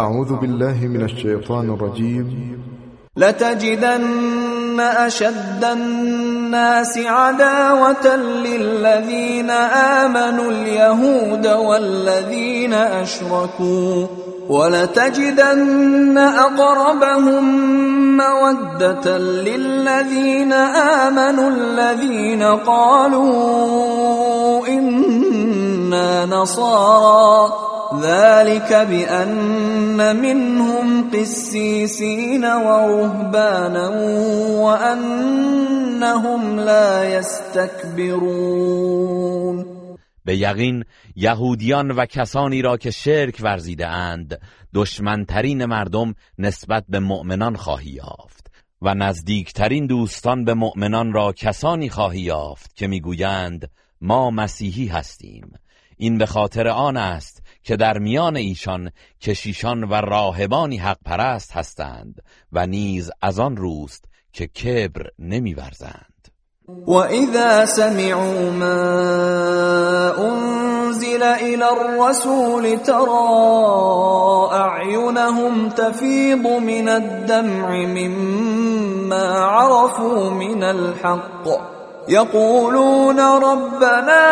أعوذ بالله من الشيطان الرجيم. لتجدن أشد الناس عداوة للذين آمنوا اليهود والذين أشركوا. ولتجدن أقربهم مودة للذين آمنوا الذين قالوا إنا نصارى. ذلك بأن منهم قسيسين ورهبانا وأنهم لا يستكبرون به یقین یهودیان و کسانی را که شرک ورزیده اند دشمنترین مردم نسبت به مؤمنان خواهی یافت و نزدیکترین دوستان به مؤمنان را کسانی خواهی یافت که می‌گویند ما مسیحی هستیم. این به خاطر آن است که در میان ایشان کشیشان و راهبانی حق پرست هستند و نیز از آن روست که کبر نمیورزند. وَإِذَا سَمِعُوا مَا أُنزِلَ إِلَى الرَّسُولِ تَرَىٰ أَعْيُنَهُمْ تَفِيضُ مِنَ الدَّمْعِ مِمَّا عَرَفُوا مِنَ الْحَقِّ. يَقُولُونَ رَبَّنَا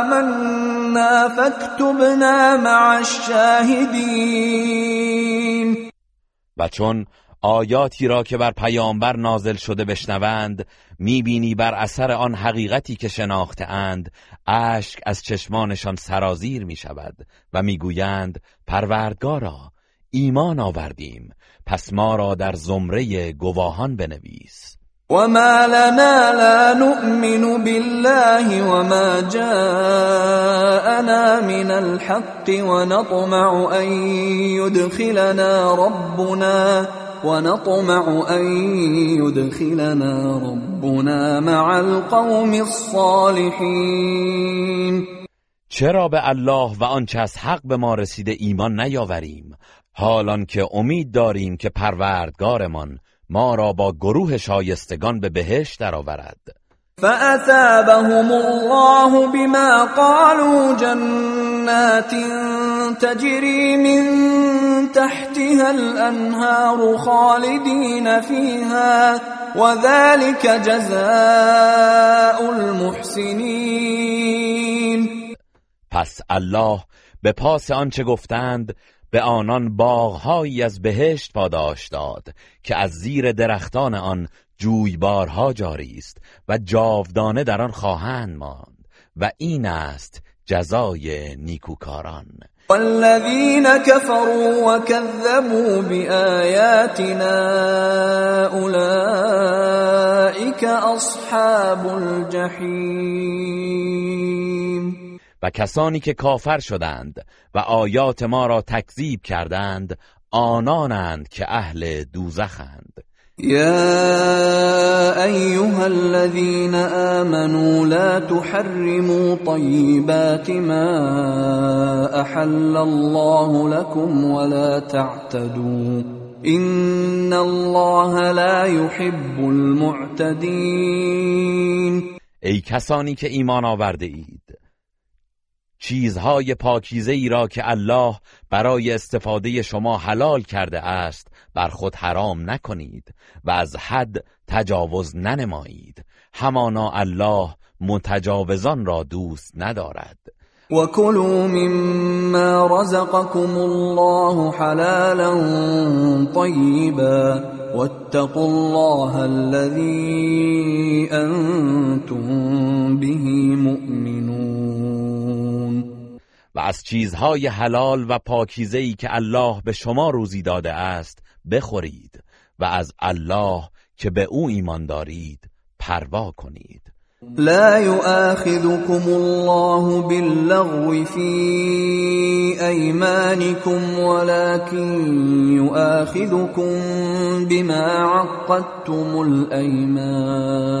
آمَنَّا فَاكْتُبْنَا مَعَ الشَّاهِدِينَ. و چون آیاتی را که بر پیامبر نازل شده بشنوند می‌بینی بر اثر آن حقیقتی که شناخته اند اشک از چشمانشان سرازیر می شود و می‌گویند پروردگارا ایمان آوردیم پس ما را در زمره گواهان بنویس. وما لنا لا نؤمن بالله وما جاءنا من الحق ونطمع أن يدخلنا ربنا ونطمع أن يدخلنا ربنا مع القوم الصالحين. چرا به الله و آنچه از حق به ما رسیده ایمان نیاوریم؟ حالان که امید داریم که پروردگارمان ما را با گروه شایستگان به بهشت درآورد. فأثابهم الله بما قالوا جنات تجري من تحتها الأنهار خالدين فيها وذلك جزاء المحسنين پس الله به پاس آنچه گفتند به آنان باغهایی از بهشت پاداش داد که از زیر درختان آن جویبارها جاری است و جاودانه در آن خواهند ماند و این است جزای نیکوکاران. والذین كفروا وكذبوا بآياتنا اولئك اصحاب الجحیم. و کسانی که کافر شدند و آیات ما را تکذیب کردند آنانند که اهل دوزخند. يا ايها الذين امنوا لا تحرموا طيبات ما احل الله لكم ولا تعتدوا. ان الله لا يحب المعتدين ای کسانی که ایمان آورده اید چیزهای پاکیزه ای را که الله برای استفاده شما حلال کرده است بر خود حرام نکنید و از حد تجاوز ننمایید. همانا الله متجاوزان را دوست ندارد. وكلوا مما رزقكم الله حلالا طيبا واتقوا الله الذي انتم به مؤمنون از چیزهای حلال و پاکیزه‌ای که الله به شما روزی داده است بخورید و از الله که به او ایمان دارید پروا کنید. لا يؤاخذكم الله باللغو في أيمانكم ولكن يؤاخذكم بما عقدتم الأيمان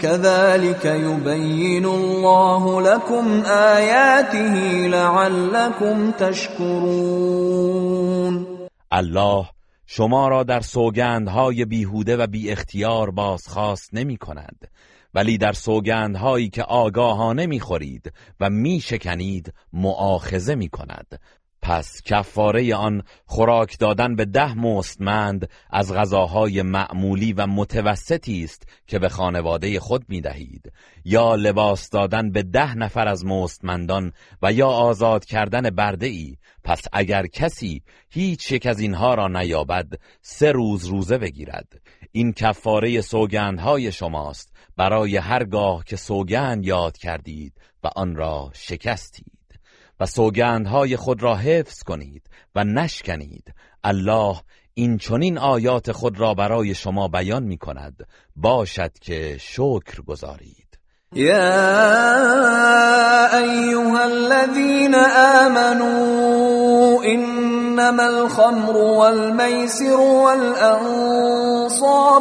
كذلك يبين الله لكم آياته لعلكم تشكرون. الله شما را در سوگندهای بیهوده و بی اختیار بازخواست نمی کند ولی در سوگندهایی که آگاهانه می‌خورید و میشکنید معاخزه می کند پس کفاره آن خوراک دادن به ده مستمند از غذاهای معمولی و متوسطی است که به خانواده خود می دهید یا لباس دادن به ده نفر از مستمندان و یا آزاد کردن برده ای پس اگر کسی هیچ یک از اینها را نیابد سه روز روزه بگیرد. این کفاره سوگندهای شماست. برای هرگاه که سوگند یاد کردید و آن را شکستید. و سوگندهای خود را حفظ کنید و نشکنید. الله این چنین آیات خود را برای شما بیان می کند باشد که شکر گذارید. یا ایها الذین آمنوا انما الخمر والمیسر والانصاب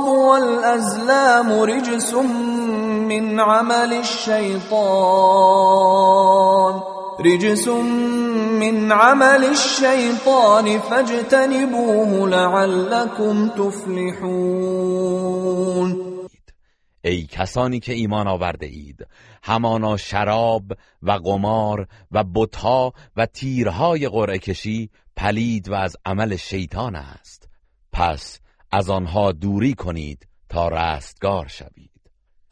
والازلام رجس من عمل الشیطان. رجس من عمل الشیطان فاجتنبوه لعلكم تفلحون. ای کسانی که ایمان آورده اید همانا شراب و قمار و بتها و تیرهای قرعه کشی پلید و از عمل شیطان است. پس از آنها دوری کنید تا رستگار شوید.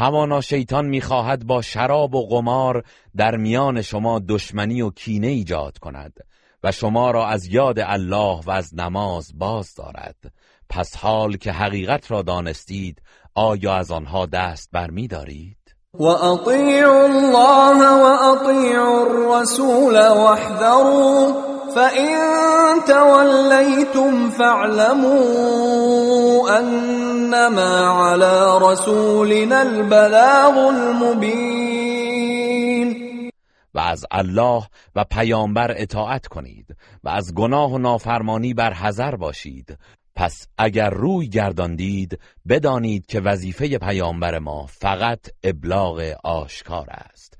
همانا شیطان می‌خواهد با شراب و قمار در میان شما دشمنی و کینه ایجاد کند و شما را از یاد الله و از نماز باز دارد پس حال که حقیقت را دانستید آیا از آنها دست برمی دارید؟ و اطیعوا الله و اطیعوا الرسول واحذروا فإن توليتم فاعلموا أنما على رسولنا البلاغ المبين. و از الله و پیامبر اطاعت کنید و از گناه و نافرمانی بر حذر باشید. پس اگر روی گرداندید بدانید که وظیفه پیامبر ما فقط ابلاغ آشکار است.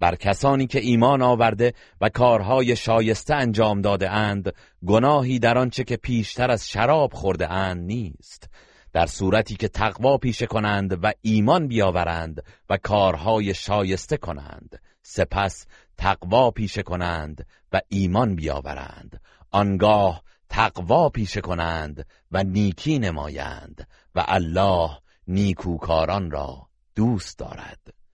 بر کسانی که ایمان آورده و کارهای شایسته انجام داده اند گناهی در آنچه که پیشتر از شراب خورده اند نیست. در صورتی که تقوا پیشه کنند و ایمان بیاورند و کارهای شایسته کنند سپس تقوا پیشه کنند و ایمان بیاورند. آنگاه تقوا پیشه کنند و نیکی نمایند و الله نیکوکاران را دوست دارد.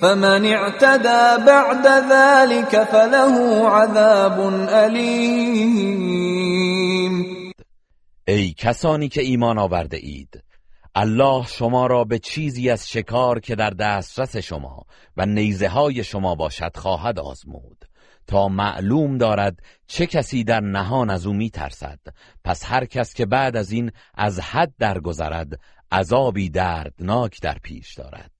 فمن اعتدى بعد ذلك فله عذاب علیم ای کسانی که ایمان آورده اید الله شما را به چیزی از شکار که در دسترس شما و نیزه های شما باشد خواهد آزمود. تا معلوم دارد چه کسی در نهان از او می ترسد پس هر کس که بعد از این از حد درگذرد عذابی دردناک در پیش دارد.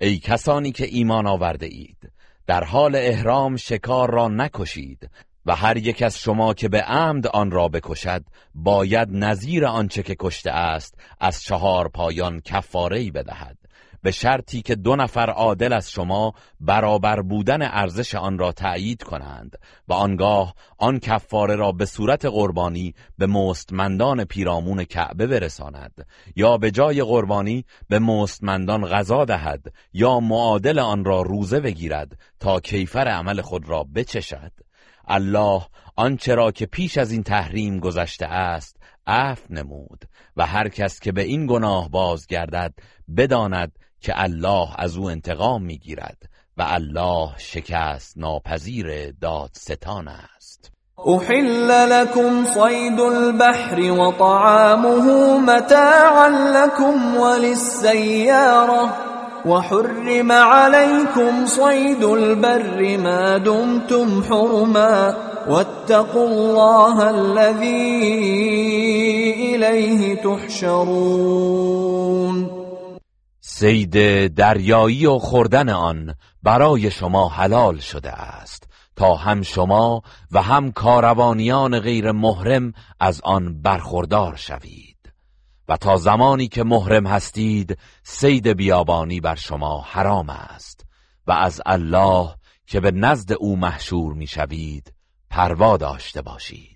ای کسانی که ایمان آورده اید در حال احرام شکار را نکشید و هر یک از شما که به عمد آن را بکشد باید نظیر آنچه که کشته است از چهار پایان کفاره بدهد. به شرطی که دو نفر عادل از شما برابر بودن ارزش آن را تأیید کنند و آنگاه آن کفاره را به صورت قربانی به مستمندان پیرامون کعبه برساند یا به جای قربانی به مستمندان غذا دهد یا معادل آن را روزه بگیرد تا کیفر عمل خود را بچشد. الله آنچه را که پیش از این تحریم گذشته است عفو نمود و هر کس که به این گناه بازگردد بداند که الله از او انتقام می‌گیرد و الله شکست ناپذیر دادستان است. احل لكم صید البحر وطعامه متاعا لكم وللسيارة وحرم عليكم صيد البر ما دمتم حرما واتقوا الله الذي إليه تحشرون. سید دریایی و خوردن آن برای شما حلال شده است. تا هم شما و هم کاروانیان غیر محرم از آن برخوردار شوید. و تا زمانی که محرم هستید سید بیابانی بر شما حرام است. و از الله که به نزد او محشور می‌شوید پروا داشته باشید.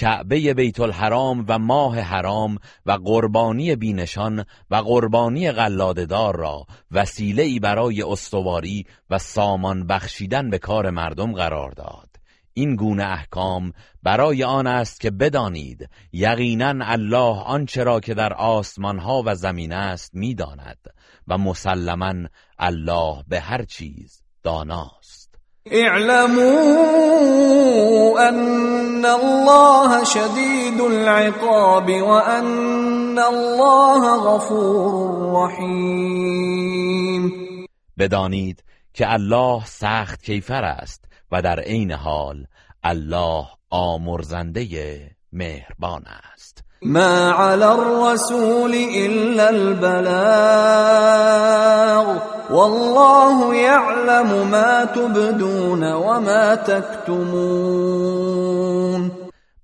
کعبه بیت الحرام و ماه حرام و قربانی بینشان و قربانی قلاددار را وسیله ای برای استواری و سامان بخشیدن به کار مردم قرار داد. این گونه احکام برای آن است که بدانید یقینا الله آنچه را که در آسمان ها و زمین است می‌داند و مسلما الله به هر چیز داناست. اعلموا ان الله شدید العقاب وان الله غفور رحیم. بدانید که الله سخت کیفر است و در عین حال الله آمرزنده مهربان است. ما على الرسول الا البلاغ والله يعلم ما تبدون وما تكتمون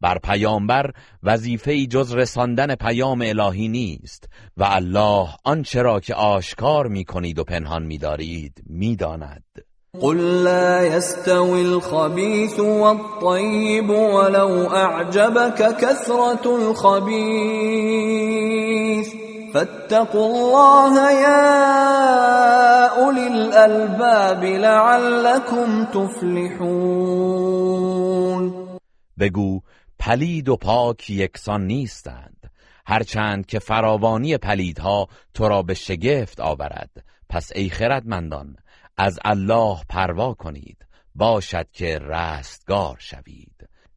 بر پیامبر وظیفه جز رساندن پیام الهی نیست و الله آنچه را که آشکار می کنید و پنهان می دارید می داند. قل لا يستوي الخبيث والطيب ولو أعجبك كثرة الخبيث. فاتقوا الله يا أولي الألباب لعلكم تفلحون. بگو پلید و پاک یکسان نیستند. هرچند که فراوانی پلیدها تو را به شگفت آورد. پس ای خردمندان از الله پروا کنید. باشد که رستگار شوید.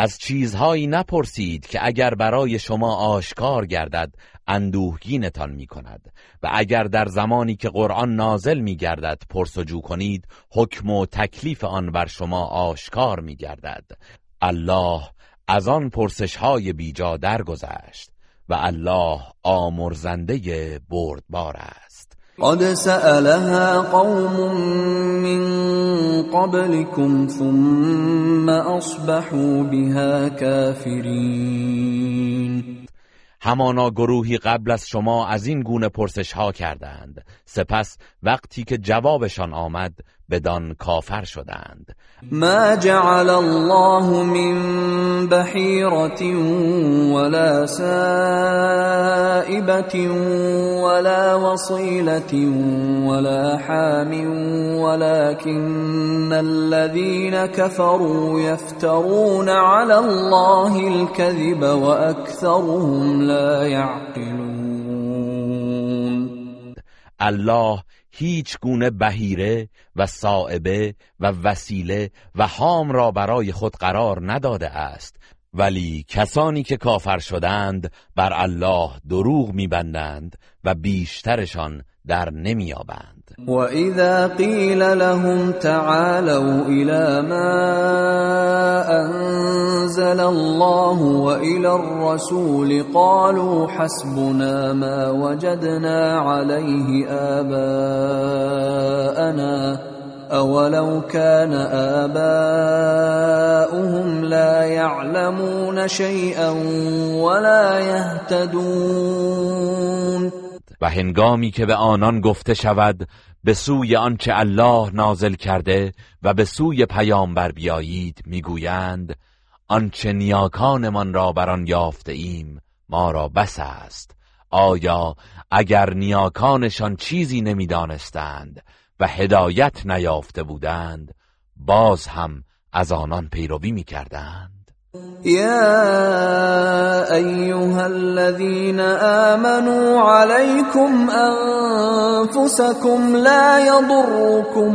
از چیزهایی نپرسید که اگر برای شما آشکار گردد اندوهگینتان می کند و اگر در زمانی که قرآن نازل می گردد پرسجو کنید حکم و تکلیف آن بر شما آشکار می گردد الله از آن پرسش های بیجا درگذشت و الله آمرزنده بردبار است. قد سألها قوم من قبلكم ثم أصبحوا بها كافرين. همانا گروهی قبل از شما از این گونه پرسش ها کردند. سپس وقتی که جوابشان آمد بدان کافر شدند. ما جعل الله من بحيرة ولا سائبة ولا وصيلة ولا حام ولكن الذين كفروا يفترون على الله الكذب وأكثرهم لا يعقلون الله هیچ گونه بهیره و صائبه و وسیله و حام را برای خود قرار نداده است. ولی کسانی که کافر شدند بر الله دروغ میبندند و بیشترشان در نمییابند. وَإِذَا قِيلَ لَهُمْ تَعَالَوْا إِلَى مَا أَنزَلَ اللَّهُ وَإِلَى الرَّسُولِ قَالُوا حَسْبُنَا مَا وَجَدْنَا عَلَيْهِ آبَاءَنَا أَوَلَوْ كَانَ آبَاؤُهُمْ لَا يَعْلَمُونَ شَيْئًا وَلَا يَهْتَدُونَ و هنگامی که به آنان گفته شود به سوی آنچه الله نازل کرده و به سوی پیامبر بیایید می‌گویند آنچه نیاکانمان را بر آن یافته ایم ما را بس است. آیا اگر نیاکانشان چیزی نمی‌دانستند و هدایت نیافته بودند باز هم از آنان پیروی می‌کردند. يا ايها الذين امنوا عليكم انفسكم لا يضركم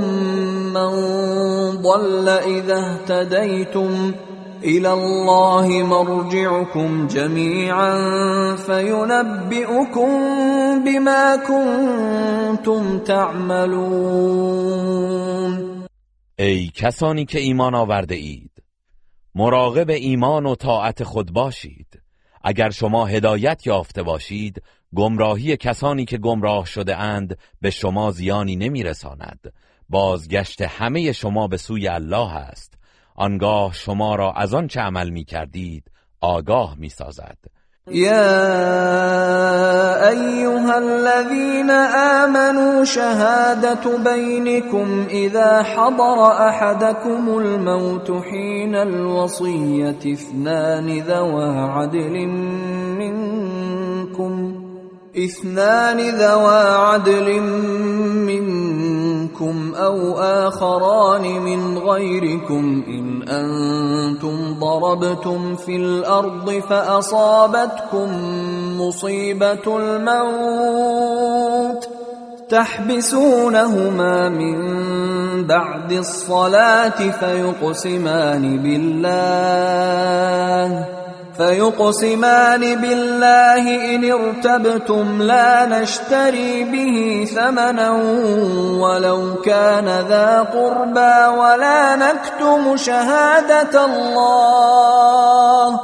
من ضل اذا اهتديتم الى الله مرجعكم جميعا فينبئكم بما كنتم تعملون. ای کسانی که ایمان آورده اید مراقب ایمان و طاعت خود باشید. اگر شما هدایت یافته باشید گمراهی کسانی که گمراه شده اند به شما زیانی نمیرساند. بازگشت همه شما به سوی الله است. آنگاه شما را از آن چه عمل می کردید آگاه می سازد. يا ايها الذين امنوا شهاده بينكم اذا حضر احدكم الموت حين الوصيه اثنان ذوى عدل منكم اثنان ذوى عدل منكم أو آخران من غيركم إن أنتم ضربتم في الأرض فأصابتكم مصيبة الموت تحبسونهما من بعد الصلاة فيقسمان بالله فيقسمان بالله إن ارتبتم لا نشتري به ثمنا ولو كان ذا قربى ولا نكتم شهادة الله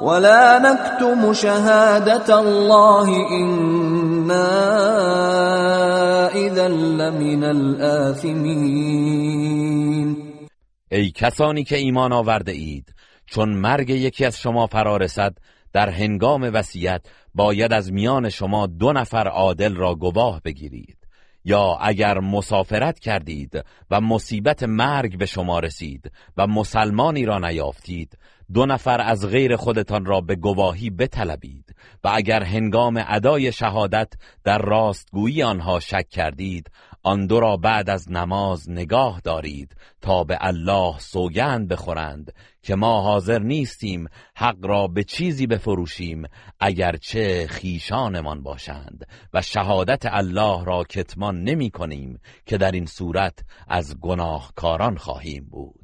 ولا نكتم شهادة الله إنا إذا لمن الآثمين. ای کسانی که آورده چون مرگ یکی از شما فرا رسد در هنگام وصیت باید از میان شما دو نفر عادل را گواه بگیرید. یا اگر مسافرت کردید و مصیبت مرگ به شما رسید و مسلمانی را نیافتید دو نفر از غیر خودتان را به گواهی بطلبید و اگر هنگام ادای شهادت در راستگویی آنها شک کردید آن دو را بعد از نماز نگاه دارید تا به الله سوگند بخورند که ما حاضر نیستیم حق را به چیزی بفروشیم اگرچه خیشانمان باشند و شهادت الله را کتمان نمی کنیم که در این صورت از گناهکاران خواهیم بود.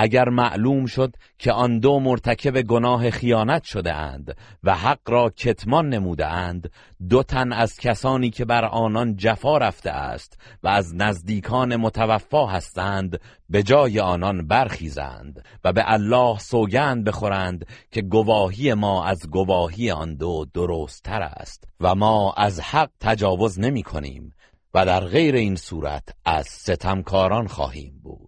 اگر معلوم شد که آن دو مرتکب گناه خیانت شده اند و حق را کتمان نموده اند دو تن از کسانی که بر آنان جفا رفته است و از نزدیکان متوفا هستند به جای آنان برخیزند و به الله سوگند بخورند که گواهی ما از گواهی آن دو درستتر است و ما از حق تجاوز نمی کنیم و در غیر این صورت از ستمکاران خواهیم بود.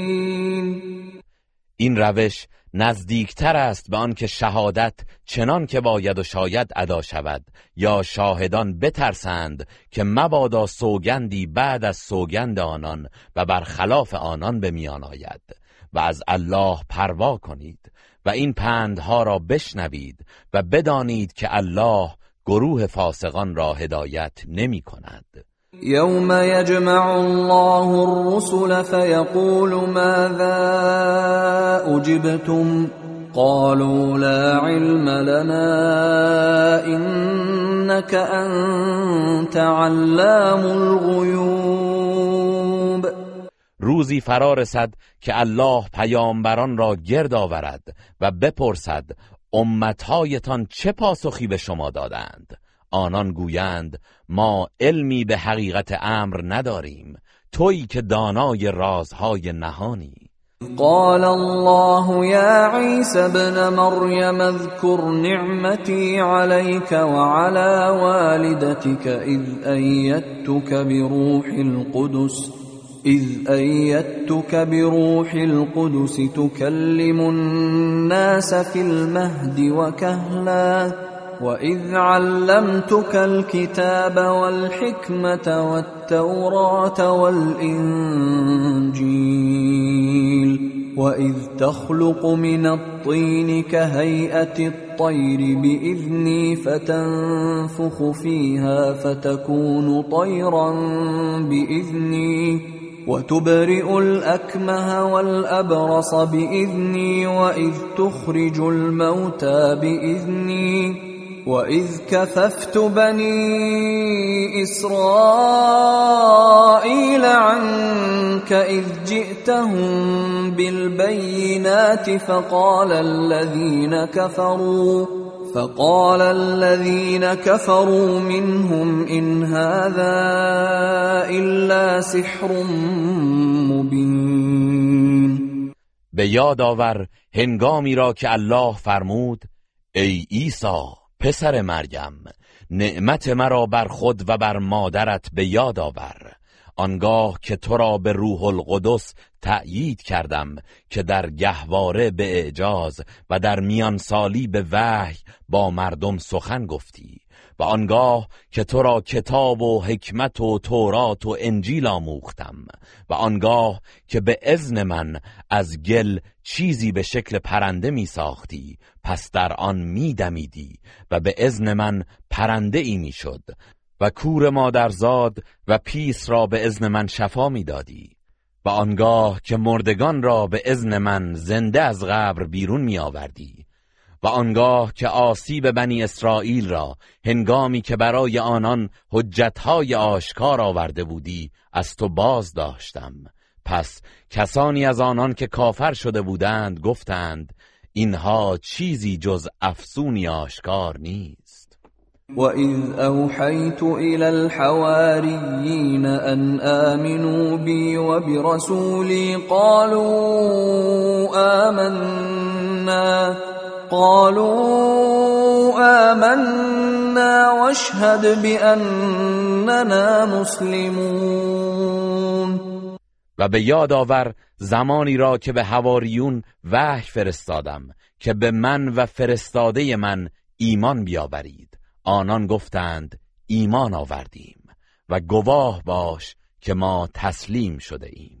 این روش نزدیکتر است به آنکه شهادت چنان که باید و شاید ادا شود. یا شاهدان بترسند که مبادا سوگندی بعد از سوگند آنان و برخلاف آنان به میان آید. و از الله پروا کنید و این پندها را بشنوید و بدانید که الله گروه فاسقان را هدایت نمی کند. يوم يجمع الله الرسل فيقول ماذا اجبتم قالوا لا علم لنا انك انت علام الغیوب روزی فرا رسد که الله پیامبران را گرد آورد و بپرسد امتهایتان چه پاسخی به شما دادند؟ آنان گویند ما علمی به حقیقت امر نداریم تویی که دانای رازهای نهانی. قال الله يا عيسى ابن مريم اذكر نعمتي عليك وعلى والدتك إذ أيدتك بروح القدس إذ أيدتك بروح القدس تكلم الناس في المهد وكهلاً وإذ علمتك الكتاب والحكمة والتوراة والإنجيل وإذ تخلق من الطين كهيئة الطير بإذني فتنفخ فيها فتكون طيرا بإذني وتبرئ الأكمه والأبرص بإذني وإذ تخرج الموتى بإذني وَإِذْ كَفَفْتُ بَنِي إِسْرَائِيلَ عَنكَ إِذْ جِئْتَهُم بِالْبَيِّنَاتِ فَقَالَ الَّذِينَ كَفَرُوا فقال الذين كفروا منهم إن هذا إلا سحر مبين. به یاد آور هنگامی را که الله فرمود ای عیسی. پسر مریم نعمت مرا بر خود و بر مادرت به یاد آور. آنگاه که تو را به روح القدس تأیید کردم که در گهواره به اعجاز و در میان سالی به وحی با مردم سخن گفتی. و آنگاه که تو را کتاب و حکمت و تورات و انجیل آموختم و آنگاه که به ازن من از گل چیزی به شکل پرنده می ساختی پس در آن می دمیدی و به ازن من پرنده ای می شد و کور مادرزاد و پیس را به ازن من شفا می دادی و آنگاه که مردگان را به ازن من زنده از قبر بیرون می آوردی. و آنگاه که آسیب بنی اسرائیل را هنگامی که برای آنان حجتهای آشکار آورده بودی از تو باز داشتم. پس کسانی از آنان که کافر شده بودند گفتند اینها چیزی جز افسونی آشکار نیست. وَإِذْ أَوْحَيْتُ إِلَى الْحَوَارِيِّينَ أَنْ آمِنُوا بِي وَبِرَسُولِي قَالُوا آمَنَّا. قالوا آمنا واشهد بأننا مسلمون. و به یاد آور زمانی را که به هواریون وحی فرستادم که به من و فرستاده من ایمان بیاورید. آنان گفتند ایمان آوردیم و گواه باش که ما تسلیم شده ایم.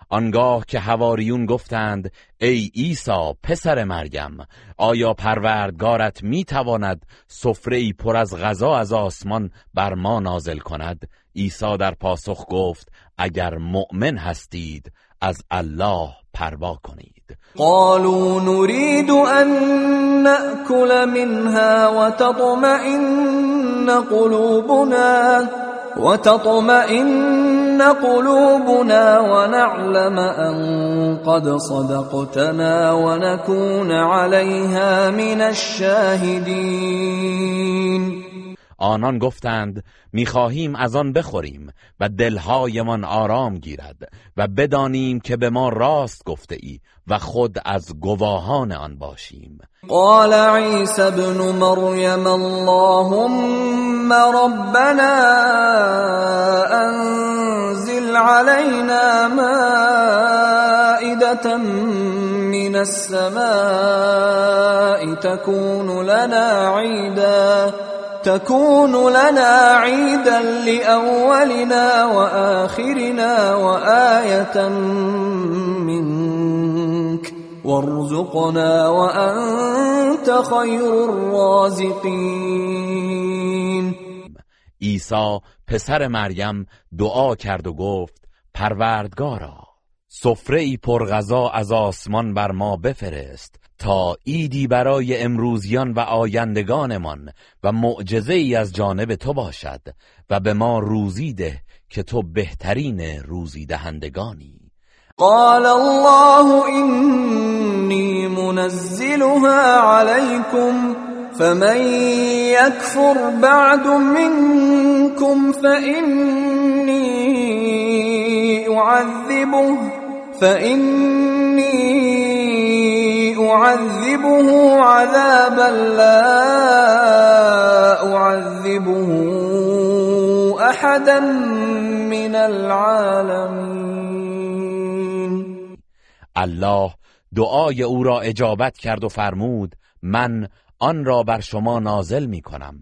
آنگاه که هواریون گفتند ای عیسی پسر مریم آیا پروردگارت می‌تواند سفره ای پر از غذا از آسمان بر ما نازل کند؟ عیسی در پاسخ گفت اگر مؤمن هستید از الله پروا کنید. قالوا نريد أن نأكل منها وتطمئن قلوبنا وتطمئن قلوبنا ونعلم أن قد صدقتنا ونكون عليها من الشاهدين آنان گفتند می‌خواهیم از آن بخوریم و دلهایمان آرام گیرد و بدانیم که به ما راست گفته ای و خود از گواهان آن باشیم. قال عيسى ابن مريم اللهم ربنا انزل علينا مائدة من السماء تكون لنا عيدا تكون لنا عيدا لأولنا وآخرنا وآية منك. وارزقنا وأنت خير الرازقين. عیسی پسر مریم دعا کرد و گفت پروردگارا سفره ای پرغذا از آسمان بر ما بفرست. تا ایدی برای امروزیان و آیندگانمان و معجزه ای از جانب تو باشد و به ما روزی ده که تو بهترین روزی دهندگانی قال الله إني منزلها عليكم فمن يكفر بعد منكم فإني أعذبه فإني أعذبه عذابا لا أعذبه أحدا من العالمين. الله دعای او را اجابت کرد و فرمود من آن را بر شما نازل می کنم.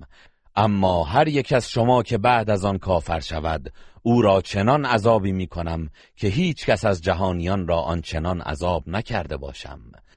اما هر یک از شما که بعد از آن کافر شود او را چنان عذابی می کنم که هیچ کس از جهانیان را آنچنان عذاب نکرده باشم.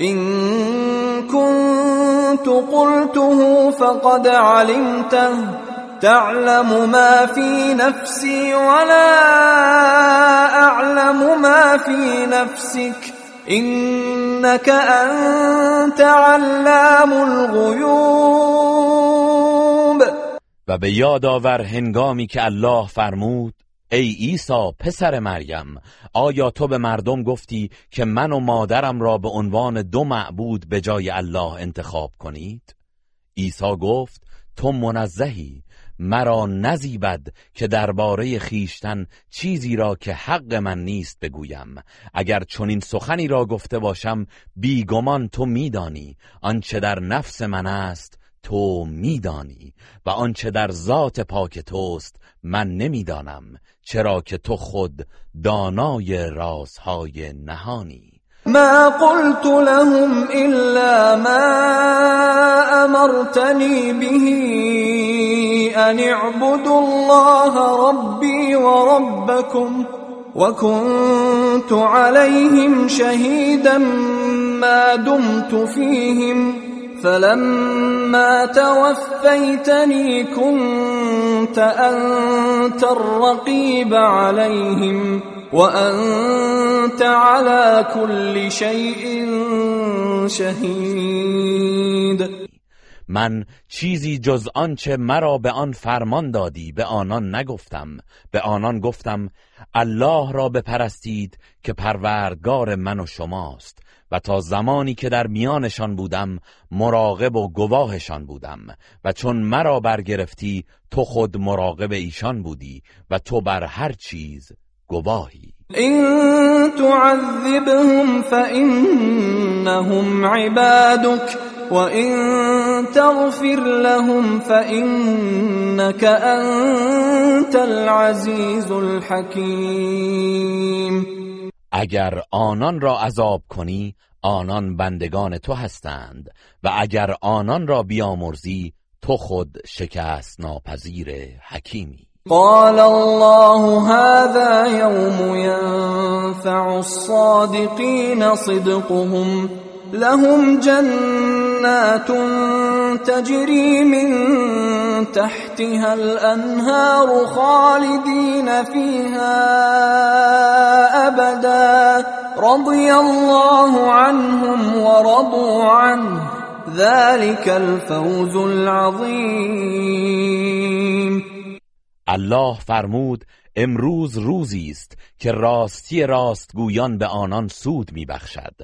إن كنت قلته فقد علمته تعلم ما في نفسي ولا اعلم ما في نفسك انك انت علام الغیوب و به یاد آور هنگامی که الله فرمود ای عیسی پسر مریم آیا تو به مردم گفتی که من و مادرم را به عنوان دو معبود به جای الله انتخاب کنید؟ عیسی گفت تو منزهی مرا نزیبد که درباره خیشتن چیزی را که حق من نیست بگویم. اگر چنین سخنی را گفته باشم بیگمان تو میدانی آنچه در نفس من است تو میدانی و آنچه در ذات پاک توست من نمی‌دانم چرا که تو خود دانای رازهای نهانی. ما قلت لهم الا ما امرتني به ان اعبدوا الله ربي وربكم وكنت عليهم شهيدا ما دمت فيهم. فلما توفيتني كنت انت الرقيب عليهم وانت على كل شيء شهید من چیزی جز آنچه مرا به آن فرمان دادی به آنان نگفتم. به آنان گفتم الله را بپرستید که پروردگار من و شماست. و تا زمانی که در میانشان بودم مراقب و گواهشان بودم و چون مرا برگرفتی تو خود مراقب ایشان بودی و تو بر هر چیز گواهی. این تعذبهم فإنهم عبادك وإن تغفر لهم فإنك أنت العزیز الحکیم. اگر آنان را عذاب کنی آنان بندگان تو هستند. و اگر آنان را بیامرزی تو خود شکست ناپذیر حکیمی. قال الله هذا يوم ينفع الصادقين صدقهم لهم جنات تجري من تحتها الانهار خالدين فيها ابدا رضي الله عنهم ورضوا عنه. ذلك الفوز العظيم. الله فرمود امروز روزی است که راستی راستگویان به آنان سود میبخشد.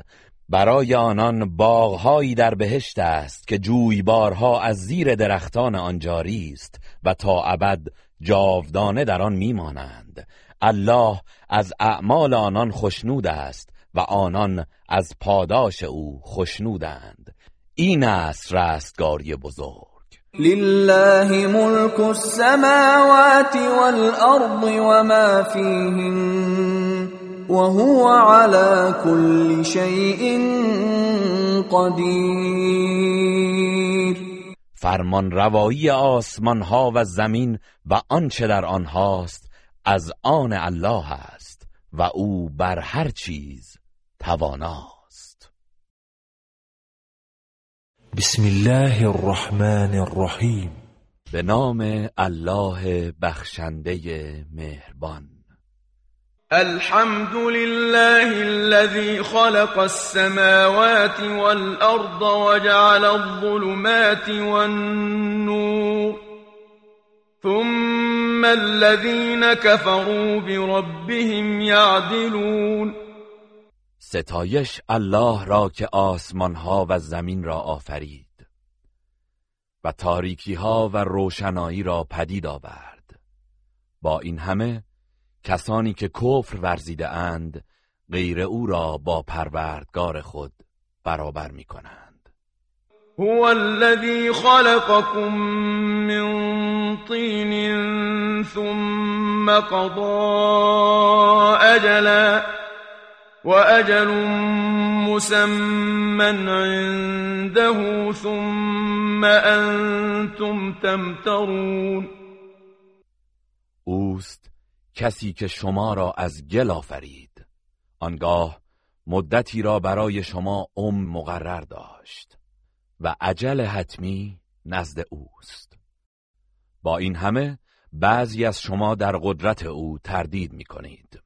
برای آنان باغهایی در بهشت است که جویبارها از زیر درختان آن جاری است و تا ابد جاودانه در آن میمانند. الله از اعمال آنان خشنود است و آنان از پاداش او خشنودند. این است رستگاری بزرگ. لله ملك السماوات والأرض وما فيهن وهو على كل شيء قدیر فرمان روایی آسمان ها و زمین و آنچه در آنهاست از آن الله است و او بر هر چیز تواناست. بسم الله الرحمن الرحیم. به نام الله بخشنده مهربان. الحمد لله الذي خلق السماوات والأرض وجعل الظلمات والنور ثم الذين كفروا بربهم يعدلون ستایش الله را که آسمان ها و زمین را آفرید و تاریکی ها و روشنایی را پدید آورد. با این همه کسانی که کفر ورزیده اند غیر او را با پروردگار خود برابر می کنند هو الذي خلقكم من طين ثم قضى اجلا واجل مسمى عنده ثم انتم تمترون. اوست کسی که شما را از گل آفرید. آنگاه مدتی را برای شما ام مقرر داشت و عجل حتمی نزد اوست. با این همه بعضی از شما در قدرت او تردید می کنید.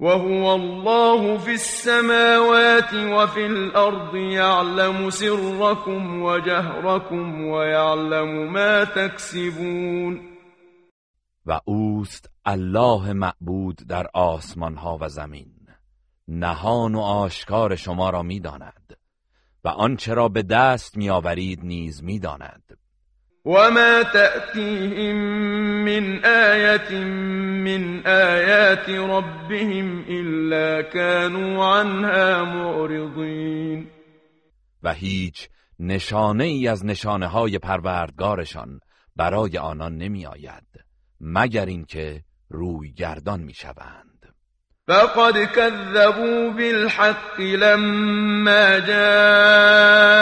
وهو الله في السماوات وفي الأرض يعلم سركم وجهركم ويعلم ما تكسبون و اوست الله معبود در آسمان ها و زمین. نهان و آشکار شما را می‌داند و آنچه را به دست میآورید نیز می‌داند. وما تأتيهم من آية من آيات ربهم إلا كانوا عنها معرضين. و هیچ نشانه ای از نشانه های پروردگارشان برای آنان نمی آید مگر اینکه روی گردان می شوند فقد كذبوا بالحق لما جاءهم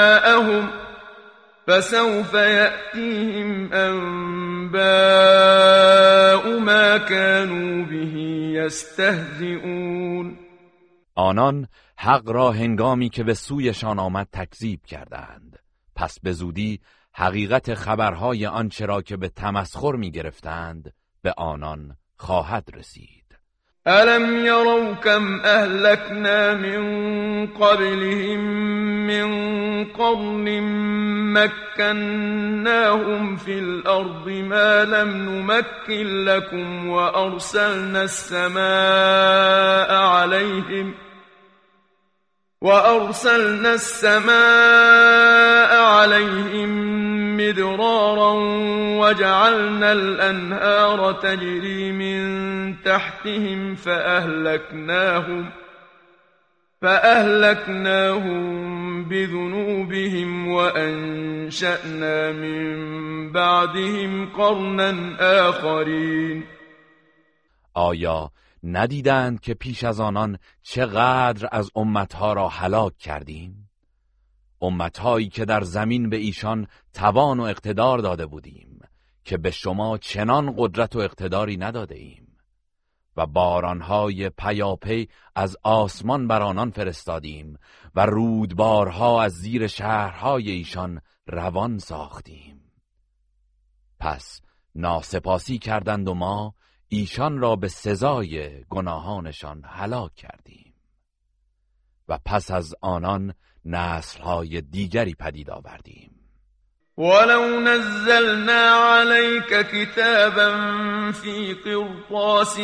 فسوف يأتيهم أنباء ما كانوا به يستهزئون. آنان حق را هنگامی که به سویشان آمد تکذیب کردند. پس به زودی حقیقت خبرهای آنچه را که به تمسخر می گرفتند به آنان خواهد رسید. ألم يروا كم أهلكنا من قبلهم من قرن مكناهم في الأرض ما لم نمكن لكم وأرسلنا السماء عليهم وأرسلنا السماء عليهم مدرارا وجعلنا الأنهار تجري من تحتهم فأهلكناهم فأهلكناهم بذنوبهم وأنشأنا من بعدهم قرنا آخرين آیا ندیدند که پیش از آنان چقدر از امتها را هلاک کردیم؟ امتهایی که در زمین به ایشان توان و اقتدار داده بودیم که به شما چنان قدرت و اقتداری نداده ایم. و بارانهای پیاپی از آسمان بر آنان فرستادیم و رودبارها از زیر شهرهای ایشان روان ساختیم. پس ناسپاسی کردند و ما ایشان را به سزای گناهانشان هلاک کردیم. و پس از آنان نسلهای دیگری پدید آوردیم. ولو نزلنا عليك كتابا في قرطاس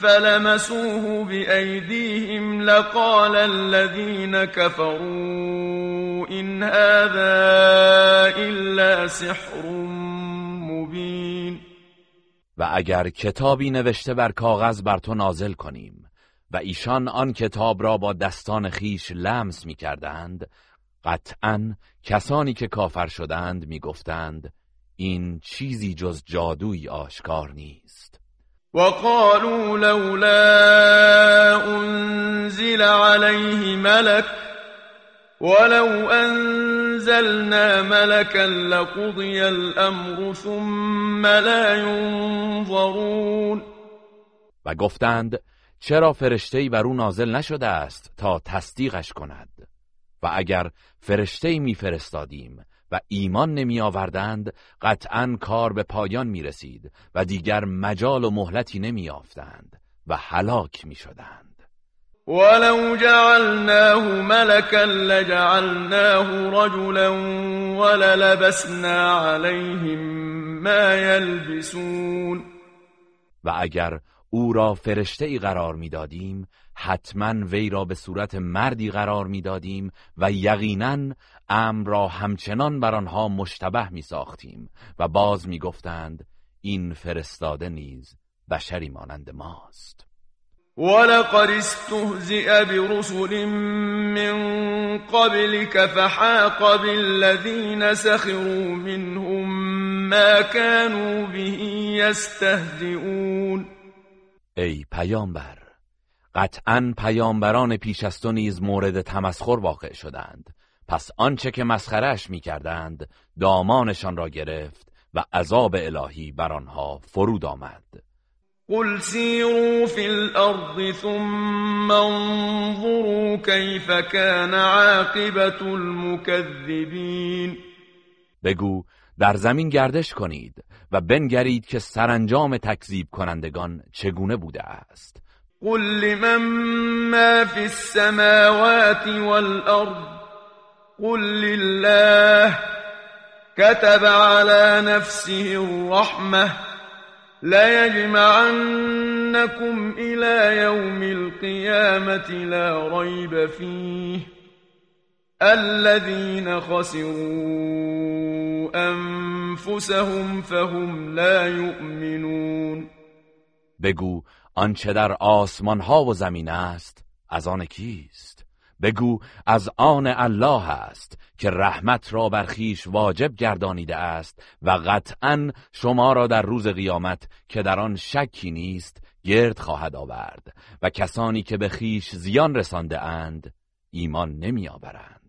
فلمسوه بأيديهم لقال الذين كفروا إن هذا إلا سحر مبين. و اگر کتابی نوشته بر کاغذ بر تو نازل کنیم و ایشان آن کتاب را با دستان خیش لمس می کردند قطعا کسانی که کافر شدند می گفتند این چیزی جز جادوی آشکار نیست. وقالوا لولا انزل عليه ملك ولو انزلنا ملكا لقضي الامر ثم لا ينظرون. و گفتند چرا فرشتهی بر او نازل نشده است تا تصدیقش کند؟ و اگر فرشتهی میفرستادیم و ایمان نمی آوردند قطعا کار به پایان می رسید و دیگر مجال و مهلتی نمی آفتند و هلاک می شدند ولو جعلناه ملكا لجعلناه رجلا وللبسنا عليهم ما يلبسون و اگر او را فرشته ای قرار می‌دادیم حتما وی را به صورت مردی قرار می‌دادیم و یقینا امر را همچنان بر آنها مشتبه می ساختیم و باز می گفتند این فرستاده نیز بشری مانند ماست. ولقد استهزئ برسل من قبلك فحاق بالذين سخروا منهم ما كانوا به يستهزئون ای پیامبر قطعا پیامبران پیش از تو نیز مورد تمسخر واقع شدند. پس آنچه که مسخرش می کردند دامانشان را گرفت و عذاب الهی بر آنها فرود آمد. قل سیروا فی الارض ثم انظروا کیف کان عاقبت المکذبین. بگو در زمین گردش کنید. و بنگرید که سرانجام تکذیب کنندگان چگونه بوده است. قل لمن ما في السماوات والأرض قل لله كتب على نفسه الرحمة ليجمعنكم إلى يوم القيامة لا ريب فيه. الذين خسروا أنفسهم فهم لا يؤمنون. بگو آنچه در آسمان ها و زمین است از آن کیست؟ بگو از آن الله است که رحمت را بر خیش واجب گردانیده است و قطعا شما را در روز قیامت که در آن شکی نیست گرد خواهد آورد و کسانی که به خیش زیان رسانده اند ایمان نمی آورند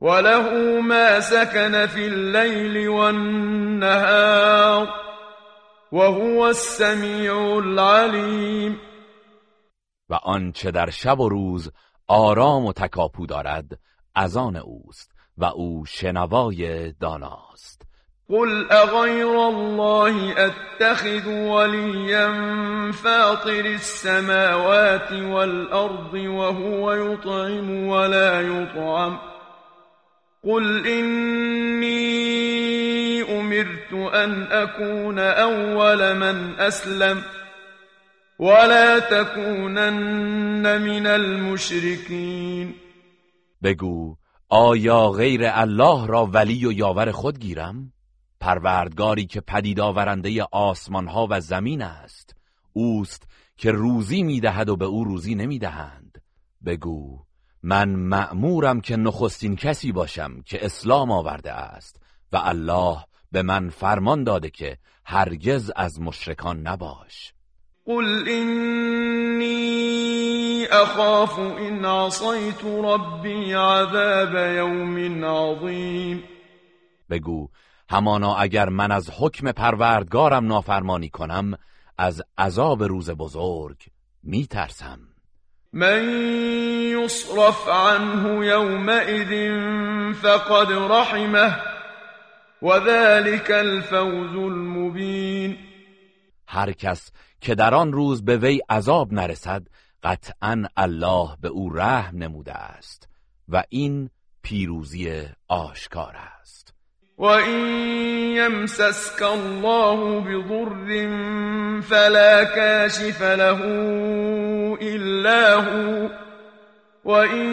وله ما سكن في الليل والنهار وهو السمیع العلیم و آنچه در شب و روز آرام و تکاپو دارد از آن اوست و او شنوای داناست. قل اغیر الله اتخذ ولیا فاطر السماوات والارض وهو يطعم ولا يطعم قل إني أمرت أن أكون أول من أسلم ولا تكونن من المشركين بگو آیا غیر الله را ولی و یاور خود گیرم؟ پروردگاری که پدید آورنده آسمان ها و زمین است اوست که روزی می‌دهد و به او روزی نمی‌دهند بگو من مأمورم که نخستین کسی باشم که اسلام آورده است و الله به من فرمان داده که هرگز از مشرکان نباش. قل إني أخاف إن عصيت ربي عذاب يوم عظيم. بگو همانا اگر من از حکم پروردگارم نافرمانی کنم از عذاب روز بزرگ میترسم. من يصرف عنه يومئذ فقد رحمه وذلك الفوز المبين. هر کس که در آن روز به وی عذاب نرسد قطعا الله به او رحم نموده است و این پیروزی آشکار است. و این یمسسک الله بضر فلا کاشف له الا هو وإن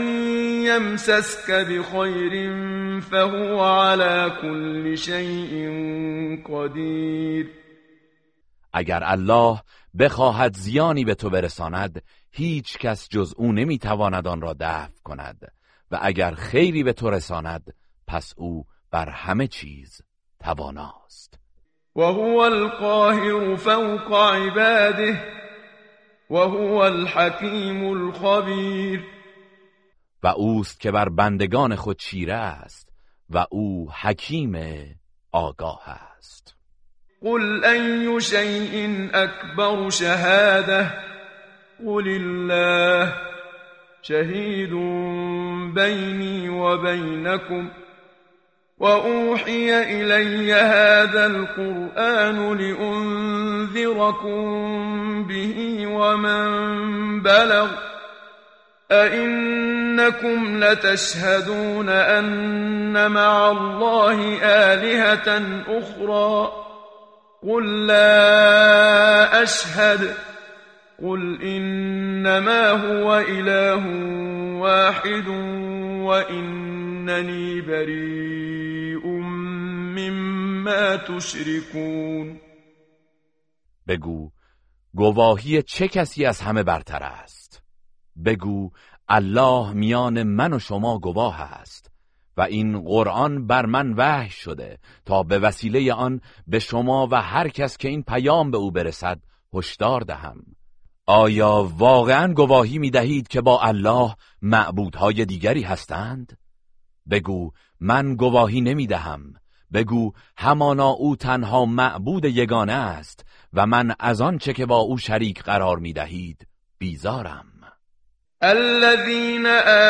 يمسسك بخير فهو على كل شيء قدير. اگر الله بخواهد زیانی به تو برساند هیچ کس جز او نمی‌تواند آن را دفع کند. و اگر خیری به تو رساند پس او بر همه چیز تواناست. و هو القاهر فوق عباده و هو الحکیم الخبیر. و اوست که بر بندگان خود چیره است و او حکیم آگاه است. قل أي شيء أكبر شهادة قل الله شهيد بيني وبينكم وأوحي إلي هذا القرآن لأنذركم به ومن بلغ أئنكم لتشهدون أن مع الله آلهة أخرى قل لا أشهد قل إنما هو إله واحد وإنني بريء مما تشركون بگو گواهی چه کسی از همه برتر است؟ بگو الله میان من و شما گواه است و این قرآن بر من وحی شده تا به وسیله آن به شما و هر کس که این پیام به او برسد هشدار دهم. آیا واقعا گواهی می دهید که با الله معبودهای دیگری هستند؟ بگو من گواهی نمی دهم بگو همانا او تنها معبود یگانه است و من از آن چه که با او شریک قرار می دهید بیزارم الذين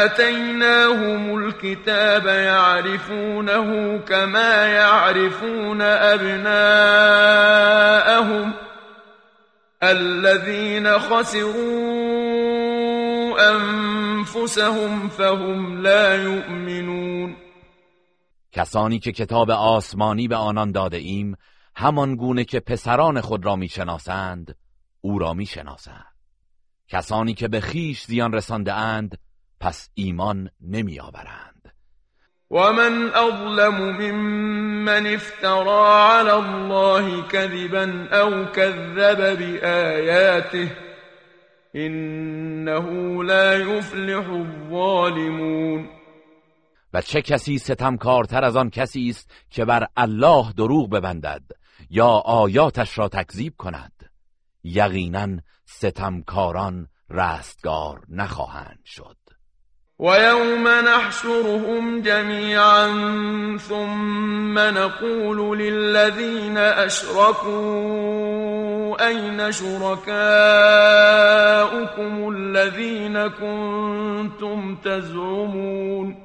آتيناهم الكتاب يعرفونه كما يعرفون أبناءهم الذين خسروا أنفسهم فهم لا يؤمنون. کسانی که کتاب آسمانی به آنان داده ایم همان گونه که پسران خود را می‌شناسند او را می‌شناسند. کسانی که به خیش زیان رسانده اند پس ایمان نمی آورند ومن اظلم ممن افترى على الله كذبا او كذب بآياته انه لا يفلح الظالمون و چه کسی ستمکارتر از آن کسی است که بر الله دروغ ببندد یا آیاتش را تکذیب کند؟ یقینا ستمکاران رستگار نخواهند شد. ويوم نحشرهم جميعا ثم نقول للذين أشركوا أين شركاؤكم الذين كنتم تزعمون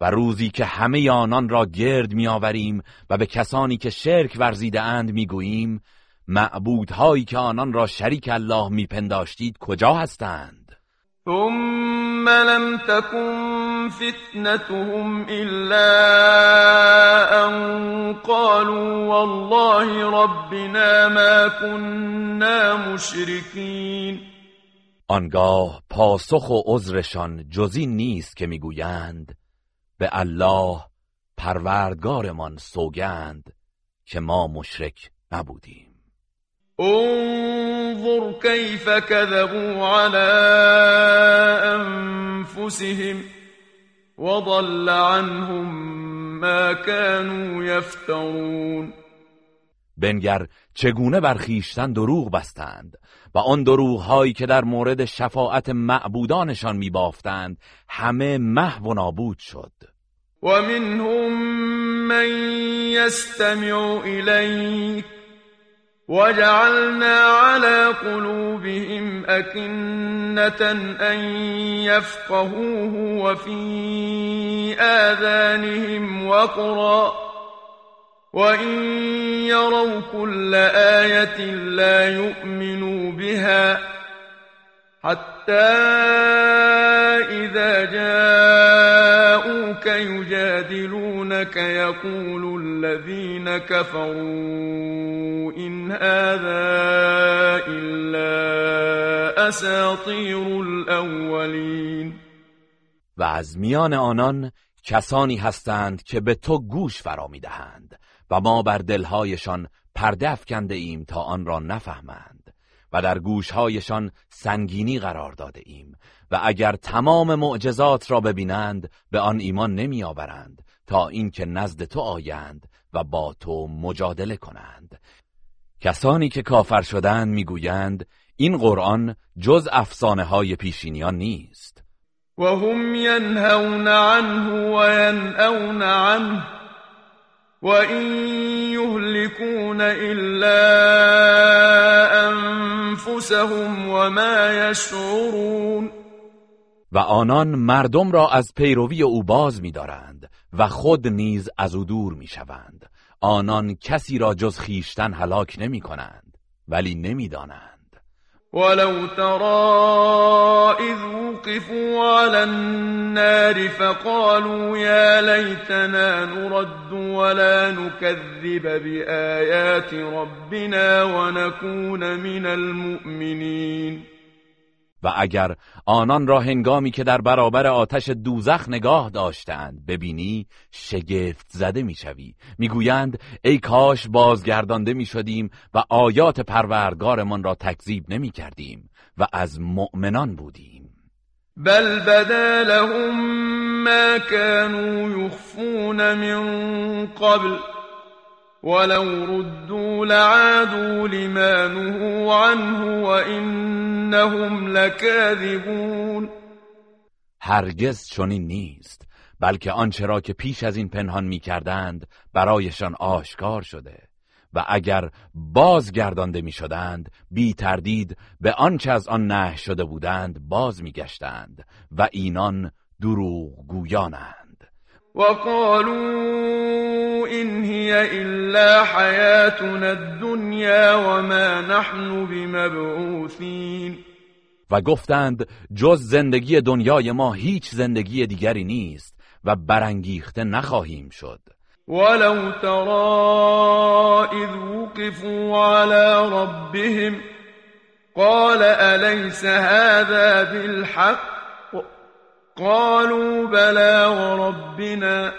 و روزی که همه آنان را گرد میآوریم و به کسانی که شرک ورزیده اند می‌گوییم معبودهایی که آنان را شریک الله میپنداشتید کجا هستند؟ ثم لم تكن فتنتهم الا ان قالوا والله ربنا ما كنا مشرکین آنگاه پاسخ و عذرشان جزی نیست که می‌گویند به الله پروردگارمان سوگند که ما مشرک نبودیم. انظر كيف كذبوا على انفسهم وضل عنهم ما كانوا يفترون. بنگر چگونه بر خویشتن دروغ بستند و آن دروغ هایی که در مورد شفاعت معبودانشان میبافتند همه محو و نابود شد. و منهم من یستمع الیک وجعلنا على قلوبهم أكنة أن يفقهوه وفي آذانهم وقرا وإن يروا كل آية لا يؤمنوا بها حتى إذا جاءوك يجادلونك يقول الذين كفروا إن هذا إلا أساطير الأولين و از میان آنان کسانی هستند که به تو گوش فرا می‌دهند و ما بر دلهایشان پرده افکنده ایم تا آن را نفهمند و در گوشهایشان سنگینی قرار داده ایم و اگر تمام معجزات را ببینند به آن ایمان نمی آورند تا اینکه نزد تو آیند و با تو مجادله کنند. کسانی که کافر شدند می‌گویند این قرآن جز افسانه های پیشینیان نیست. و هم ینهون عنه و ینأون عنه و این یهلکون الا انفسهم و ما یشعرون. و آنان مردم را از پیروی او باز می‌دارند. و خود نیز از او دور می‌شوند. آنان کسی را جز خیشتن هلاک نمی کنند ولی نمی‌دانند. ولو ترى اذ وقفوا على النار فقالوا يا ليتنا نرد ولا نكذب بآيات ربنا ونكون من المؤمنين. و اگر آنان را هنگامی که در برابر آتش دوزخ نگاه داشتند ببینی شگفت زده می‌شوی. می‌گویند ای کاش بازگردانده می‌شدیم و آیات پروردگارمان را تکذیب نمی کردیم و از مؤمنان بودیم. بل بدا لهم ما كانوا يخفون من قبل ولو ردوا لعادوا لما نهوا عنه وإنهم لكاذبون. هرگز چنین نیست بلکه آنچه را که پیش از این پنهان می کردند برایشان آشکار شده و اگر بازگردانده می شدند بی تردید به آنچه از آن نه شده بودند باز می گشتند و اینان دروغ گویانند وقالوا إن هي إلا حياتنا الدنيا وما نحن بمبعوثين. و گفتند جز زندگی دنیای ما هیچ زندگی دیگری نیست و برانگیخته نخواهیم شد. ولو ترى إذ وقفوا على ربهم قال أليس هذا بالحق؟ قالوا بلى وربنا.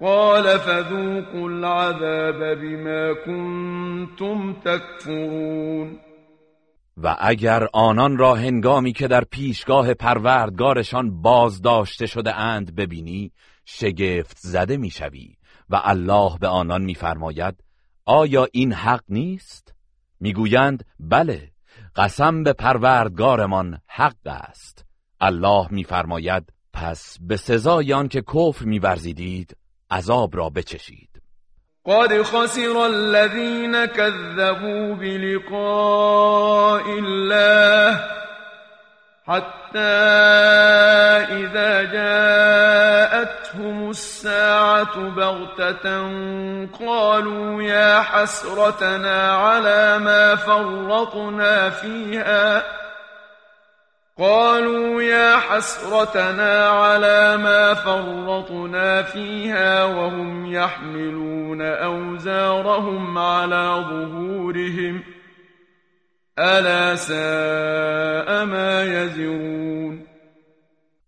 قال فذوقوا العذاب بما كنتم تكفرون. و اگر آنان را هنگامی که در پیشگاه پروردگارشان بازداشته شده اند ببینی شگفت زده می‌شوی و الله به آنان میفرماید آیا این حق نیست؟ می‌گویند بله قسم به پروردگارمان حق است. الله میفرماید پس به سزای آن که کفر میورزیدید عذاب را بچشید. قد خسر الذين كذبوا بلقاء الله حتى إذا جاءتهم الساعة بغتة قالوا يا حسرتنا على ما فرطنا فيها قالوا يا حسرتنا على ما فرطنا فيها وهم يحملون أوزارهم على ظهورهم ألا ساء ما يزرون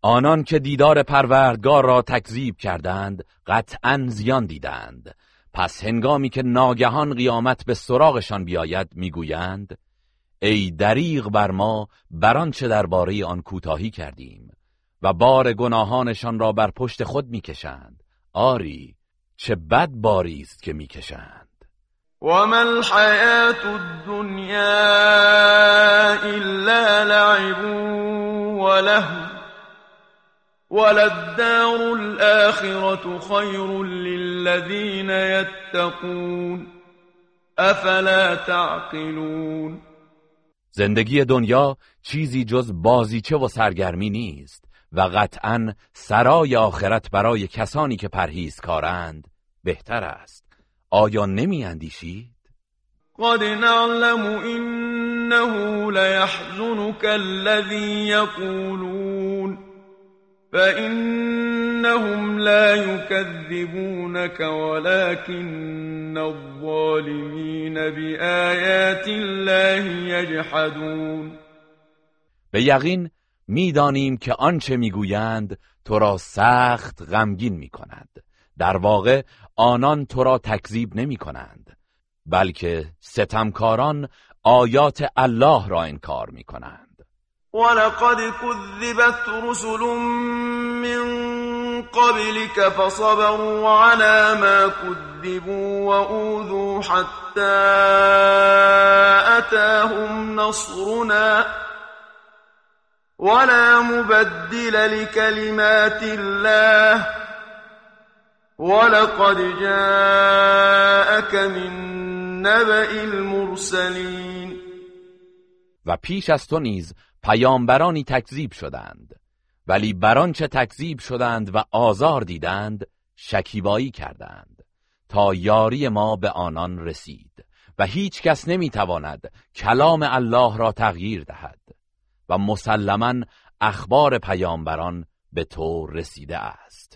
آنان که دیدار پروردگار را تکذیب کردند قطعا زیان دیدند. پس هنگامی که ناگهان قیامت به سراغشان بیاید می‌گویند ای دریغ بر ما بر آنچه درباره آن کوتاهی کردیم و بار گناهانشان را بر پشت خود می‌کشند. آری چه بد باری است که می‌کشند. وما الحياة الدنيا إلا لعب ولهو وللدار الآخرة خير للذين يتقون أفلا تعقلون زندگی دنیا چیزی جز بازیچه و سرگرمی نیست و قطعا سرای آخرت برای کسانی که پرهیزکارند بهتر است آیا نمی اندیشید؟ قد نعلم إنه ليحزنك الذي يقولون فإنهم لا يكذبونك ولكن الظالمين بآيات الله يجحدون به یقین می‌دانیم که آنچه می‌گویند تو را سخت غمگین می کند در واقع آنان تو را تکذیب نمی کنند بلکه ستمکاران آیات الله را انکار می کنند ولقد كذبت رسل من قبلك فصبروا على ما كذبوا وأوذوا حتى أتاهم نصرنا ولا مبدل لكلمات الله ولقد جاءك من نبأ المرسلين و پیش از تو نیز پیامبرانی تکذیب شدند. ولی بر چه تکذیب شدند و آزار دیدند شکیبایی کردند تا یاری ما به آنان رسید و هیچ کس نمی‌تواند کلام الله را تغییر دهد و مسلما اخبار پیامبران به تو رسیده است.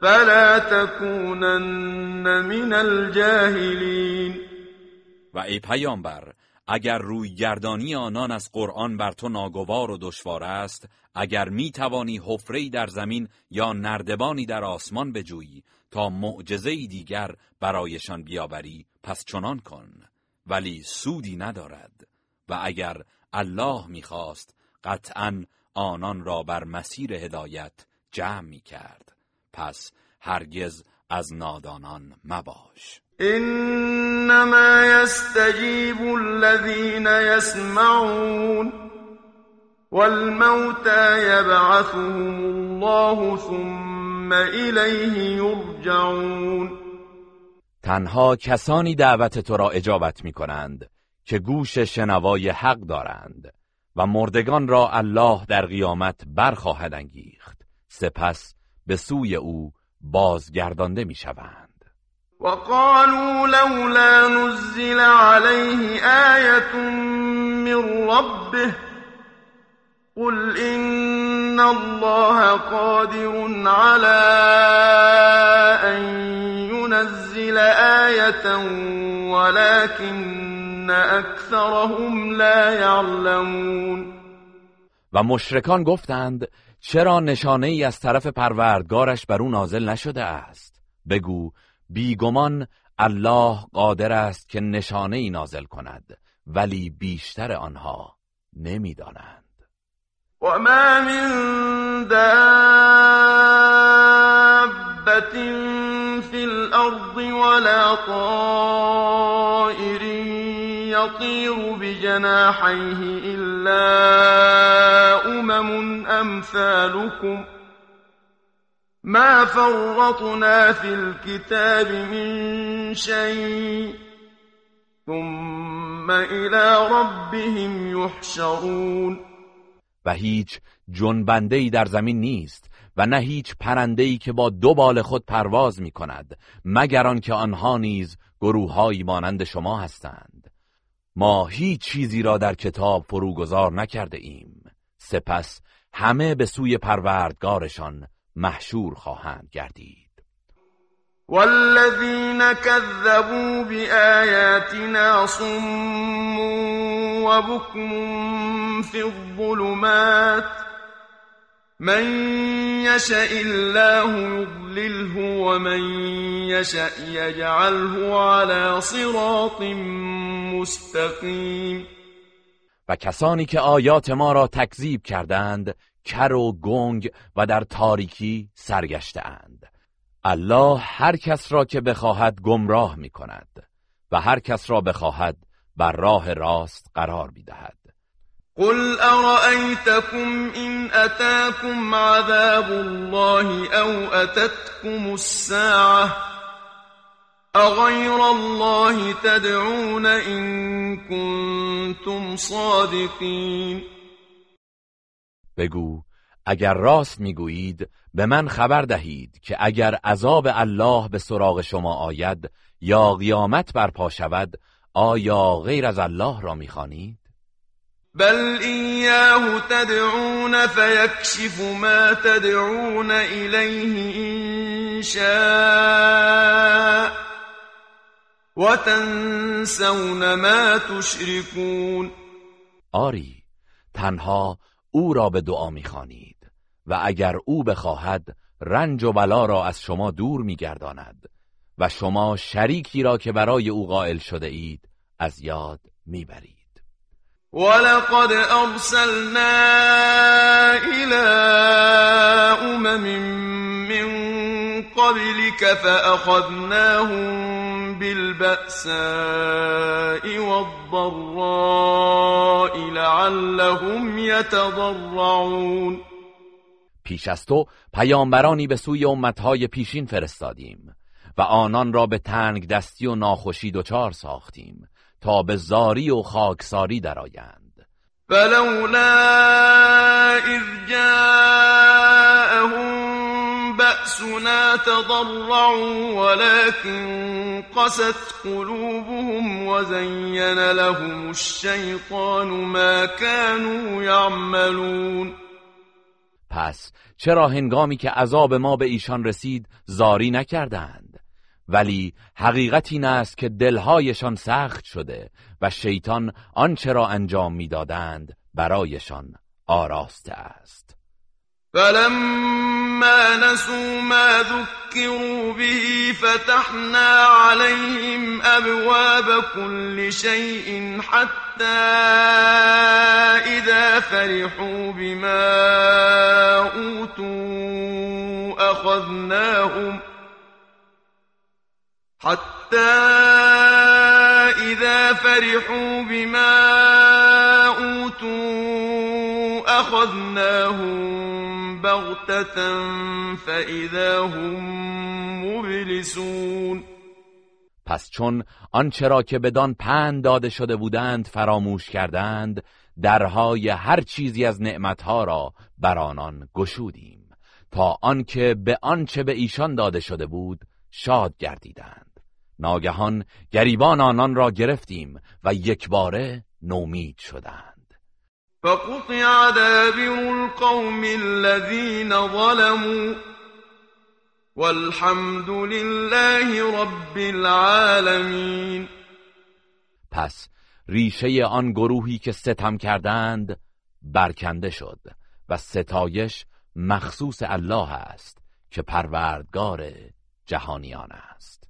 فلا تكونن من الجاهلین و ای پیامبر اگر روی گردانی آنان از قرآن بر تو ناگوار و دشوار است اگر می توانی حفره در زمین یا نردبانی در آسمان بجویی تا معجزه دیگر برایشان بیاوری پس چنان کن. ولی سودی ندارد. و اگر الله می‌خواست قطعا آنان را بر مسیر هدایت جمع می کرد پس هرگز از نادانان مباش. انما يستجيب الذين يسمعون والموتى يبعثهم الله ثم إليه يرجعون تنها کسانی دعوت تو را اجابت می کنند که گوش شنوای حق دارند و مردگان را الله در قیامت برخواهد انگیخت. سپس به سوی او بازگردانده می شوند وقالوا لولا نزل عليه آية من ربه قل إن الله قادر على أن ينزل آية ولكن أكثرهم لا يعلمون. و مشرکان گفتند چرا نشانه ای از طرف پروردگارش بر او نازل نشده است؟ بگو بیگمان الله قادر است که نشانه ای نازل کند ولی بیشتر آنها نمی‌دانند. و ما من دابت فی الارض ولا طائر يطير بجناحيه إلا أمم أمثالكم ما فرطنا في الكتاب من شيء ثم إلى ربهم يحشرون. و هیچ جنبندهی در زمین نیست و نه هیچ پرندهی که با دو بال خود پرواز می کند مگر آنکه آنها نیز گروههایی مانند شما هستند. ما هیچ چیزی را در کتاب فروگذار نکرده ایم سپس همه به سوی پروردگارشان محشور خواهند گردید. والذین كذبوا بآیاتنا صم وبكم في الظلمات من يشاء الله يضلله ومن يشاء يجعله على صراط مستقیم. و کسانی که آیات ما را تکذیب کردند کر و گنگ و در تاریکی سرگشتهاند. الله هر کس را که بخواهد گمراه می کند و هر کس را بخواهد بر راه راست قرار می دهد قل أرأيتكم إن أتاكم عذاب الله أو أتتكم الساعة أغير الله تدعون إن كنتم صادقين بگو اگر راست می‌گویید به من خبر دهید که اگر عذاب الله به سراغ شما آید یا قیامت برپا شود آیا غیر از الله را می‌خوانید؟ بل إياه تدعون فيكشف ما تدعون إليه إن شاء وتنسون ما تشركون آری تنها او را به دعا می‌خوانید و اگر او بخواهد رنج و بلا را از شما دور میگرداند و شما شریکی را که برای او قائل شده اید از یاد می‌برید. ولقد أرسلنا إلى أمم من قبلك فأخذناهم بالبأساء والضراء لعلهم يتضرعون. پیش از تو پیامبرانی به سوی امتهای پیشین فرستادیم و آنان را به تنگ دستی و ناخوشی دچار ساختیم تا به زاری و خاکساری درآیند. فلولا اذ جاءهم بأسنا تضرعوا ولكن قست قلوبهم وزين لهم الشيطان ما كانوا يعملون. پس چرا هنگامی که عذاب ما به ایشان رسید زاری نکردند؟ ولی حقیقت این است که دلهایشان سخت شده و شیطان آنچه را انجام می‌دادند برایشان آراسته است. فلما نسوا ما ذكروا به فتحنا عليهم أبواب كل شيء حتى إذا فرحوا بما أوتوا أخذناهم حتى إذا فرحوا بما أوتوا أخذناهم بغتة فإذا هم مبلسون. پس چون آنچه را که بدان پند داده شده بودند فراموش کردند درهای هر چیزی از نعمتها را بر آنان گشودیم. تا آنکه به آنچه به ایشان داده شده بود شاد گردیدند. ناگهان گریبان آنان را گرفتیم و یکباره نومید شدند. فقطع دابر القوم الذين ظلموا والحمد لله رب العالمین. پس ریشه آن گروهی که ستم کردند برکنده شد و ستایش مخصوص الله است که پروردگار جهانیان است.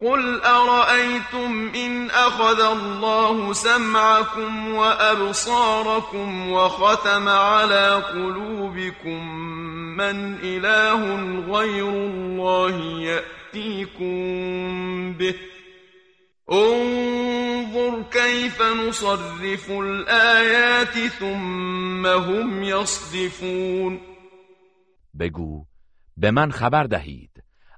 قل أرأيتم إن أخذ الله سمعكم وأبصاركم وختم على قلوبكم من إله غير الله يأتيكم به انظر كيف نصرف الآيات ثم هم يصدفون بگو به من خبر دهید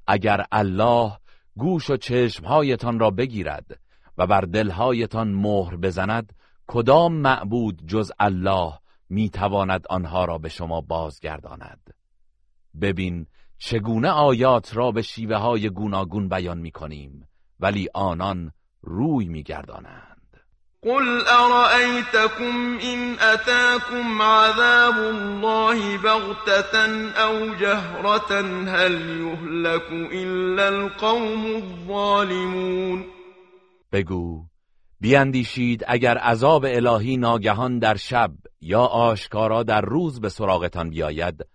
اگر الله گوش و چشمهایتان را بگیرد و بر دلهایتان مهر بزند کدام معبود جز الله می‌تواند آنها را به شما بازگرداند. ببین چگونه آیات را به شیوه های گوناگون بیان می‌کنیم ولی آنان روی میگردانند. قل أرأيتكم إن أتاكم عذاب الله بغتة أو جهرة هل يهلك إلا القوم الظالمون؟ بگو بیاندیشید اگر عذاب الهی ناگهان در شب یا آشکارا در روز به سراغتان بیاید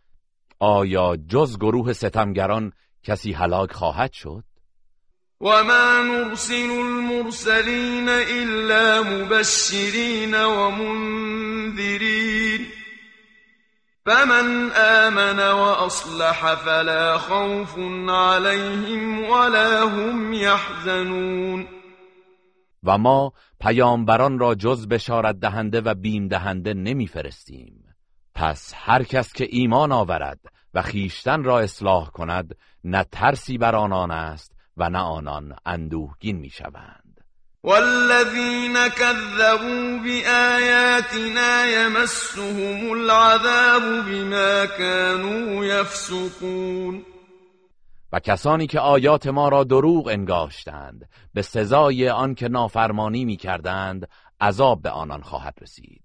آیا جز گروه ستمگران کسی هلاک خواهد شد؟ وما نرسل المرسلين إلا مبشرين ومنذرين فمن آمن وأصلح فلا خوف عليهم ولا هم يحزنون و ما پیامبران را جز بشارت دهنده و بیم دهنده نمیفرستیم. پس هر کس که ایمان آورد و خیشتن را اصلاح کند نه ترسی بر آنان است و نه آنان اندوهگین می‌شوند. والذین كذبوا بآیاتنا یمسهم العذاب بما كانوا یفسقون. و کسانی که آیات ما را دروغ انگاشتند به سزای آن که نافرمانی می‌کردند عذاب به آنان خواهد رسید.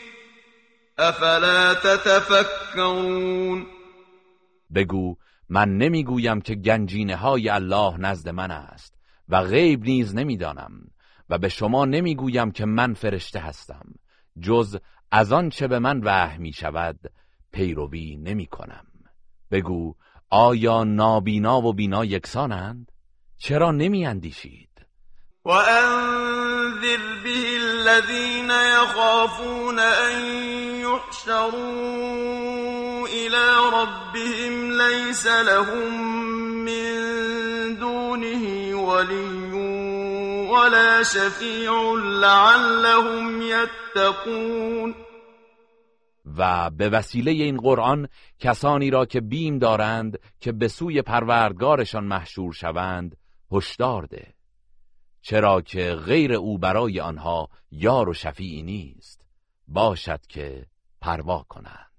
افلا تتفکرون بگو من نمی‌گویم که گنجینه های الله نزد من است و غیب نیز نمی‌دانم و به شما نمی‌گویم که من فرشته هستم جز از آن چه به من وحی می شود پیروی نمی کنم بگو آیا نابینا و بینا یکسانند؟ چرا نمی اندیشید؟ وأنذر به الذين يخافون أن يحشروا إلى ربهم ليس لهم من دونه ولي ولا شفيع لعلهم يتقون. و به وسیله این قرآن کسانی را که بیم دارند که به سوی پروردگارشان محشور شوند هشدار ده. چرا که غیر او برای آنها یار و شفیعی نیست. باشد که پروا کنند.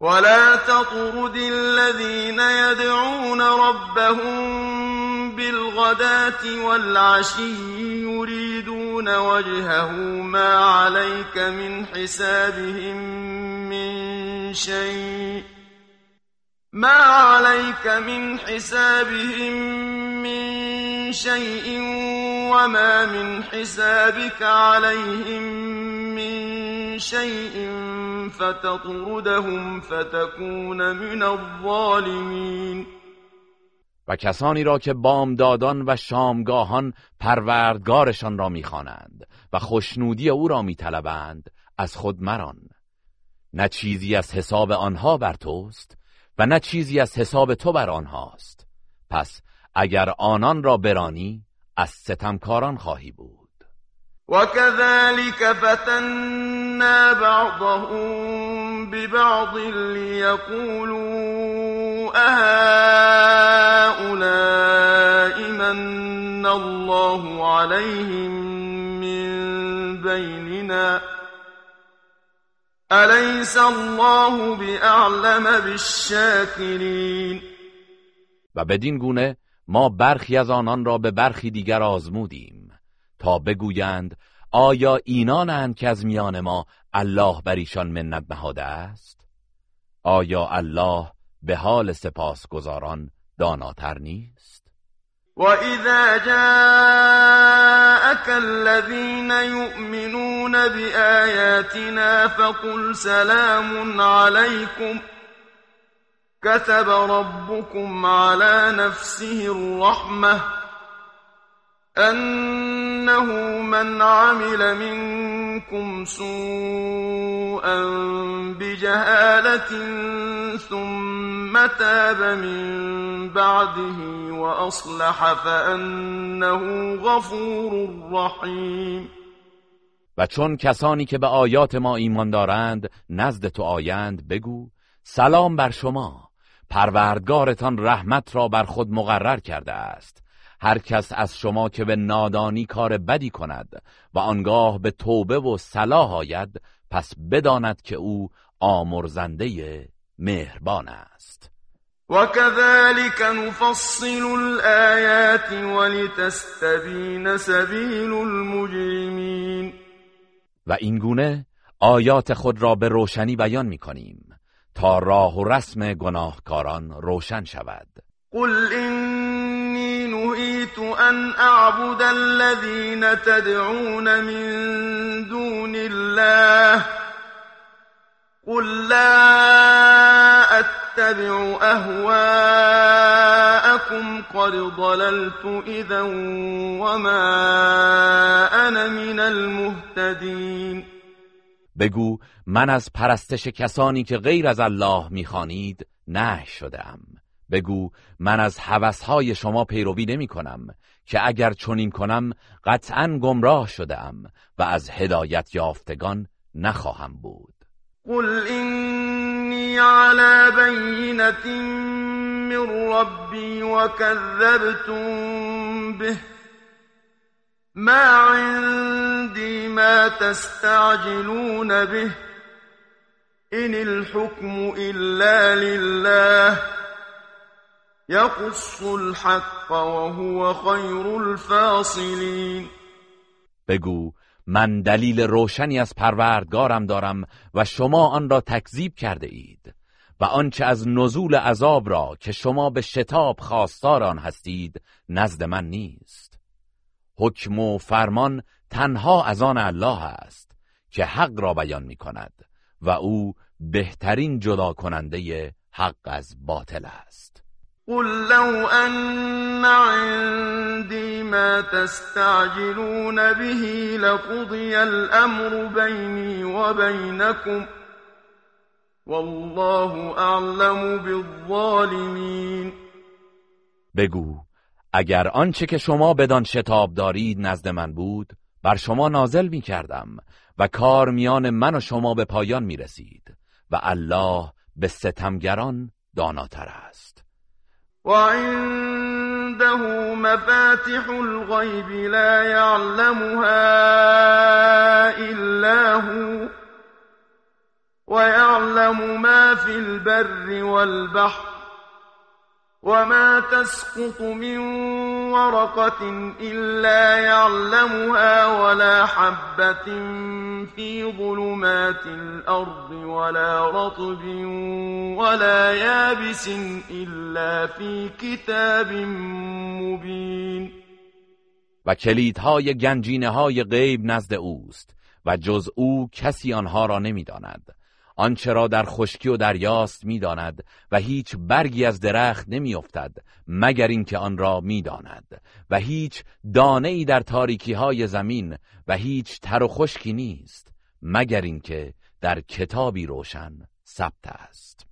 ولا تطرد الذين يدعون ربهم بالغداة والعشي يريدون وجهه ما عليك من حسابهم من شيء. ما عليك من حسابهم من شيء وما من حسابك عليهم من شيء فتطردهم فتكون من الظالمين. و کسانی را که بامدادان و شامگاهان پروردگارشان را می‌خوانند و خوشنودی او را میطلبند از خود مران. نه چیزی از حساب آنها بر توست و نه چیزی از حساب تو بر آنهاست. پس اگر آنان را برانی از ستمکاران خواهی بود. وكذلك فتنا بعضهم ببعض ليقولوا أهؤلاء من الله عليهم من بيننا أليس الله بأعلم بالشاكرين؟ و بدین گونه ما برخی از آنان را به برخی دیگر آزمودیم تا بگویند آیا اینانند که از میان ما الله بر ایشان منت نهاده است؟ آیا الله به حال سپاسگزاران داناتر نیست؟ وإذا جاءك الذين يؤمنون بآياتنا فقل سلام عليكم كتب ربكم على نفسه الرحمة أنه من عمل منكم سوءا بجهالة ثم تاب من بعده وأصلح فأنه غفور رحيم و چون کسانی که به آیات ما ایمان دارند نزد تو آیند بگو سلام بر شما پروردگارتان رحمت را بر خود مقرر کرده است. هر کس از شما که به نادانی کار بدی کند و آنگاه به توبه و صلاح آید پس بداند که او آمرزنده مهربان است. وكذلك نفصل الآيات ولتستبين سبيل المجرمين و این گونه آیات خود را به روشنی بیان می کنیم تا راه و رسم گناهکاران روشن شود. قل نهيت أن أعبد الذين تدعون من دون الله. قل لا أتبع أهواءكم. قد ضللت إذا وما أنا من المهتدين. بگو من از پرستش کسانی که غیر از الله میخوانید نه شدم بگو من از هوسهای شما پیروی نمی کنم که اگر چنین کنم قطعا گمراه شدم و از هدایت یافتگان نخواهم بود. قل إني على بينة من ربي وكذبتم به. ما عندي ما تستعجلون به. إن الحكم إلا لله. يقص الحق وهو خير الفاصلين. بگو من دلیل روشنی از پروردگارم دارم و شما آن را تکذیب کرده اید و آنچه از نزول عذاب را که شما به شتاب خواستار آن هستید نزد من نیست. حکم و فرمان تنها از آن الله است که حق را بیان می کند و او بهترین جدا کننده حق از باطل است. قل لو أن عندي ما تستعجلون به لقضي الأمر بيني وبينكم والله أعلم بالظالمين. بگو اگر آنچه که شما بدان شتاب دارید نزد من بود بر شما نازل می کردم و کار میان من و شما به پایان می رسید و الله به ستمگران داناتر است. وعنده مفاتح الغيب لا يعلمها إلا هو ويعلم ما في البر والبحر وما تسقط من ورقة إلا يعلمها ولا حبة في ظلمات الأرض ولا رطب ولا يابس إلا في كتاب مبين و کلیدهای گنجینه های غیب نزد اوست و جز أو کسی آنها را نمیداند. آنچه را در خشکی و دریاست می‌داند و هیچ برگی از درخت نمیافتد مگر اینکه آن را می‌داند. و هیچ دانه ای در تاریکی های زمین و هیچ تر و خشکی نیست مگر اینکه در کتابی روشن ثبت است.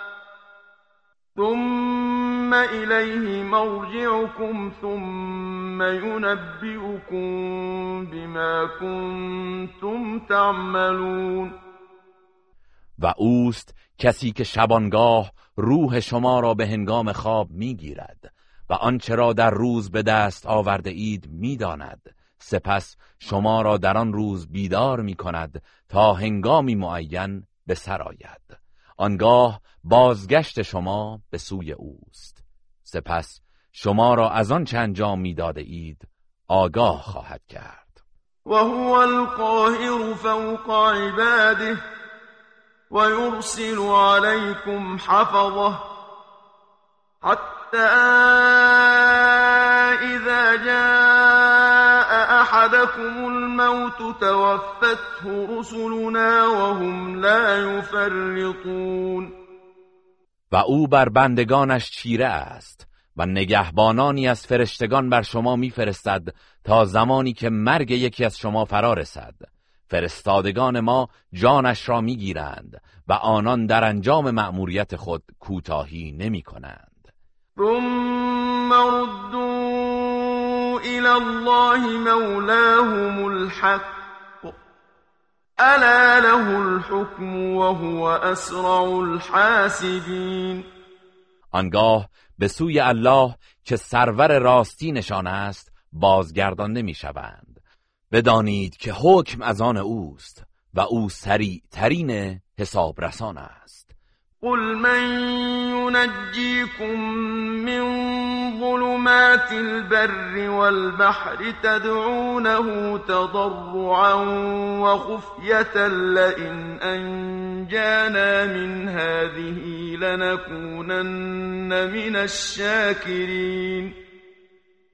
ثم إليه مرجعكم ثم ينبئكم بما كنتم تعملون و اوست کسی که شبانگاه روح شما را به هنگام خواب می‌گیرد و آنچه را در روز به دست آورده اید می‌داند. سپس شما را در آن روز بیدار می کند تا هنگامی معین به سر آید. آنگاه بازگشت شما به سوی اوست. سپس شما را از آن چه انجام می‌داده اید آگاه خواهد کرد. و هو القاهر فوق عباده و یرسل علیکم حفظه حتى اذا جاء احدكم الموت توفته رسلنا وهم لا يفرطون. و او بر بندگانش چیره است و نگهبانانی از فرشتگان بر شما میفرستد تا زمانی که مرگ یکی از شما فرا رسد. فرستادگان ما جانش را می‌گیرند و آنان در انجام مأموریت خود کوتاهی نمی کنند ثم الى الله مولاهم الحق. الا له الحكم وهو اسرع الحاسبین آنگاه به سوی الله که سرور راستی نشان است بازگردان نمی‌شوند بدانید که حکم از آن اوست و او سریع ترین حسابرسان است. قل من ينجيكم من ظلمات البر والبحر تدعونه تضرعا وخفية لئن أنجانا من هذه لنكونن من الشاكرين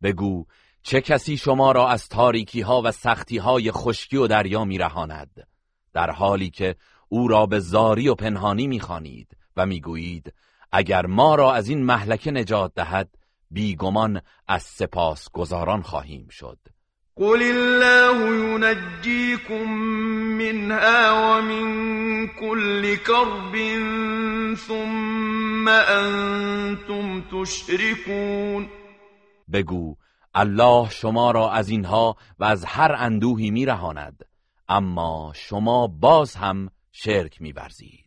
بگو چه کسی شما را از تاریکی ها و سختی های خشکی و دریا میرهاند؟ در حالی که أو را به زاری و پنهانی میخوانید. و می‌گویید اگر ما را از این محلکه نجات دهد بیگمان از سپاس گذاران خواهیم شد. قل الله ينجيكم منها ومن كل كرب ثم انتم تشركون. بگو الله شما را از اینها و از هر اندوهی میرهاند اما شما باز هم شرک میورزید.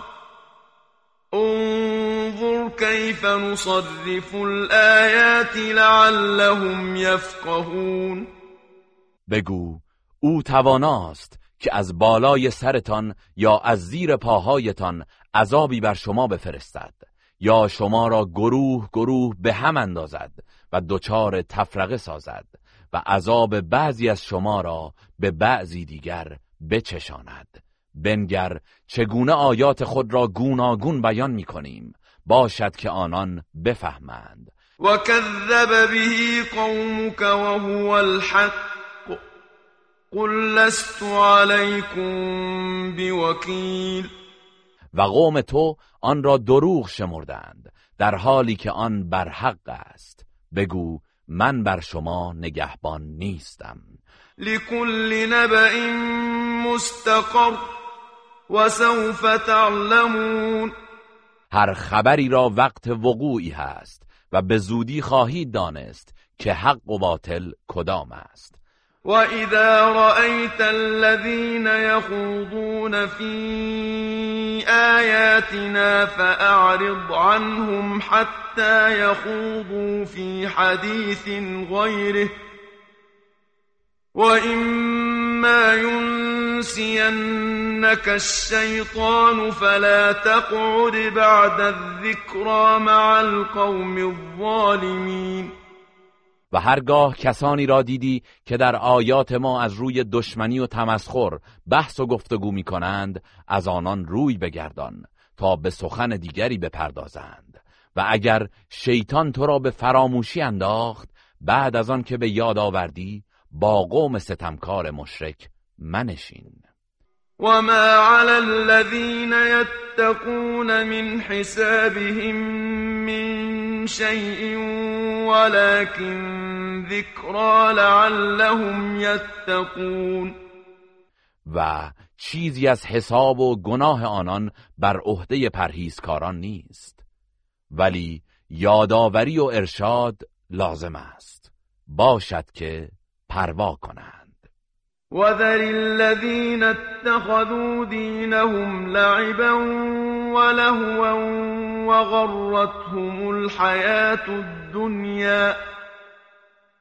انظر كيف نصرف الآيات لعلهم يفقهون. بگو او تواناست که از بالای سرتان یا از زیر پاهایتان عذابی بر شما بفرستد یا شما را گروه گروه به هم اندازد و دچار تفرقه سازد و عذاب بعضی از شما را به بعضی دیگر بچشاند. بنگر چگونه آیات خود را گوناگون بیان می کنیم باشد که آنان بفهمند. و کذب به قومك وهو الحق. قل لست عليكم بوكيل. و قوم تو آن را دروغ شمردند در حالی که آن بر حق است. بگو من بر شما نگهبان نیستم. لكل نبأ مستقر. وسوف تعلمون. هر خبری را وقت وقوعی هست و به زودی خواهید دانست که حق و باطل کدام است. وإذا رأيت الذين يخوضون في آياتنا فأعرض عنهم حتى يخوضوا في حديث غيره. وإما ينسينك الشيطان فلا تقعد بعد الذكرى مع القوم الظالمين. و هرگاه کسانی را دیدی که در آیات ما از روی دشمنی و تمسخر بحث و گفتگو می کنند از آنان روی بگردان تا به سخن دیگری بپردازند. و اگر شیطان تو را به فراموشی انداخت بعد از آن که به یاد آوردی با قوم ستمکار مشرک منشین. وما على الذين يتقون من حسابهم من شيء ولكن ذكرى لعلهم يتقون. و چیزی از حساب و گناه آنان بر عهده پرهیزکاران نیست. ولی یادآوری و ارشاد لازم است. باشد که پروا کنند. وذر الذين اتخذوا دينهم لعبا ولهوا وغرتهم الحياة الدنيا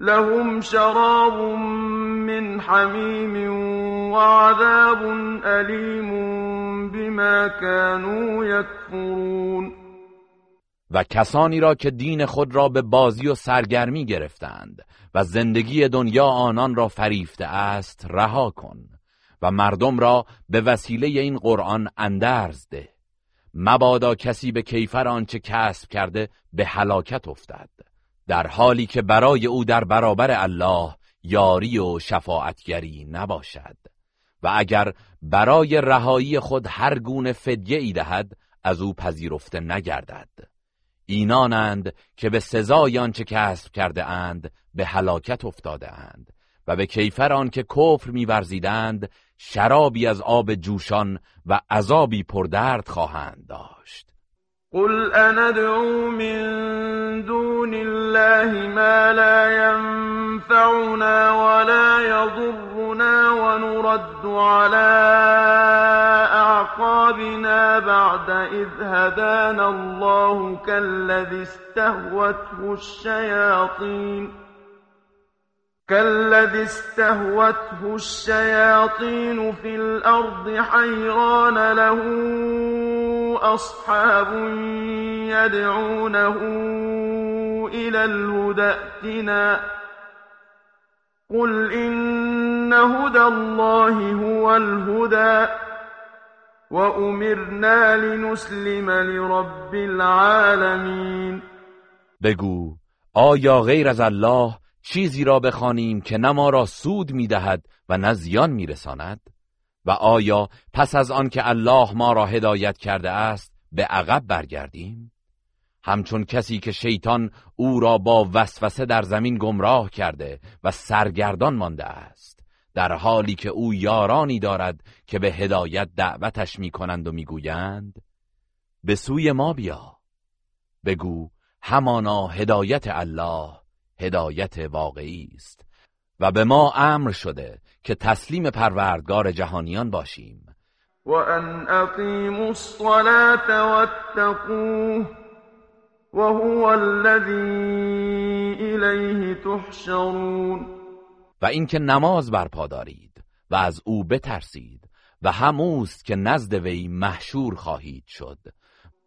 لهم شراب من حميم وعذاب أليم بما كانوا يكفرون. و کسانی را که دین خود را به بازی و سرگرمی گرفتند و زندگی دنیا آنان را فریفته است رها کن و مردم را به وسیله این قرآن اندرز ده. مبادا کسی به کیفر آنچه کسب کرده به هلاکت افتد. در حالی که برای او در برابر الله یاری و شفاعتگری نباشد. و اگر برای رهایی خود هر گونه فدیه ای دهد از او پذیرفته نگردد. اینانند که به سزای آنچه کسب کرده اند به هلاکت افتاده اند و به کیفر آن که کفر میورزیدند شرابی از آب جوشان و عذابی پردرد خواهند داشت. قل اندعو من دون الله ما لا ينفعنا ولا يضرنا ونرد على اعقابنا بعد اذ هدانا الله كالذي استهوته الشياطين كالذي استهوته الشياطين في الأرض حيران له أصحاب يدعونه إلى الهدى ائتنا. قل إن هدى الله هو الهدى. وأمرنا لنسلم لرب العالمين. بگو آیا غیر از الله چیزی را بخوانیم که نه ما را سود می‌دهد و نه زیان میرساند؟ و آیا پس از آن که الله ما را هدایت کرده است به عقب برگردیم؟ همچون کسی که شیطان او را با وسوسه در زمین گمراه کرده و سرگردان مانده است در حالی که او یارانی دارد که به هدایت دعوتش می‌کنند و می‌گویند به سوی ما بیا. بگو همانا هدایت الله هدایت واقعی است و به ما امر شده که تسلیم پروردگار جهانیان باشیم. و ان اقیموا الصلاة واتقوه وهو الذی الیه تحشرون. و اینکه نماز برپا دارید و از او بترسید و هموست که نزد وی محشور خواهید شد.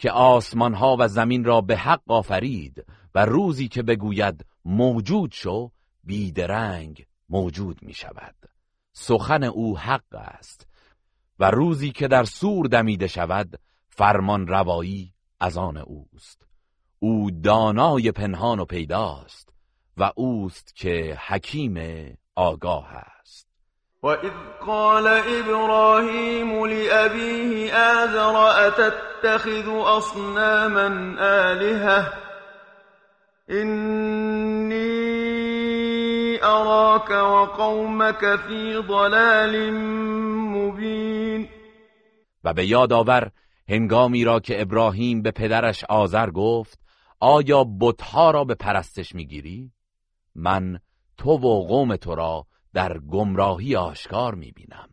که آسمان ها و زمین را به حق آفرید و روزی که بگوید موجود شو بیدرنگ موجود می شود سخن او حق است و روزی که در سور دمیده شود فرمان روایی از آن اوست. او دانای پنهان و پیداست و اوست که حکیم آگاه است. وإذ قال إبراهيم لأبيه آذر أتتخذ أصناما آلهة إني أراك وقومك في ضلال مبين و به یاد آور هنگامی را که ابراهیم به پدرش آذر گفت آیا بتها را به پرستش می‌گیری؟ من تو و قوم تو را در گمراهی آشکار می‌بینم.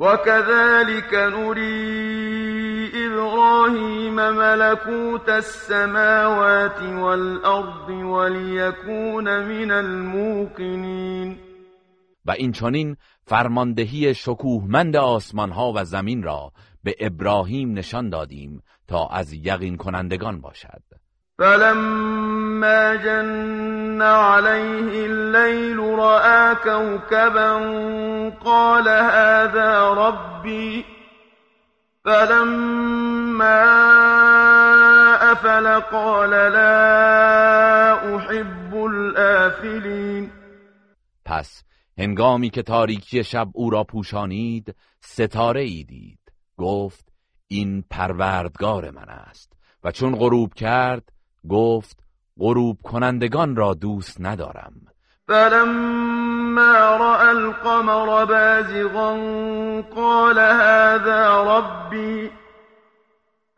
وكذلك نري إبراهيم ملكوت السماوات والأرض وليكون من الموقنين. و این چنین فرماندهی شکوهمند آسمان ها و زمین را به ابراهیم نشان دادیم تا از یقین کنندگان باشد. فلما جن عليه الليل رأى كوكبا قال هذا ربي فلما أفل قال لا أحب الآفلين پس هنگامی که تاریکی شب او را پوشانید ستاره ای دید. گفت این پروردگار من است. و چون غروب کرد گفت غروب کنندگان را دوست ندارم. فلما رأى القمر بازغا قال هذا ربي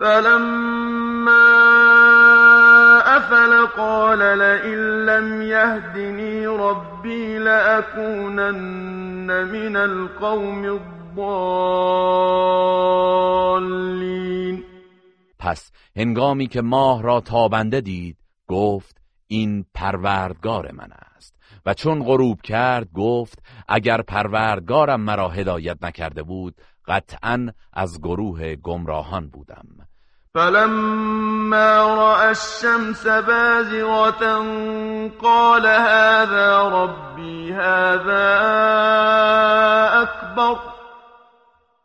فلما أفل قال لئن لم يهدني ربي لأكونن من القوم الضالين پس هنگامی که ماه را تابنده دید گفت این پروردگار من است. و چون غروب کرد گفت اگر پروردگارم مرا هدایت نکرده بود قطعا از گروه گمراهان بودم. فلما رأى الشمس بازغة قال هذا ربي هذا أكبر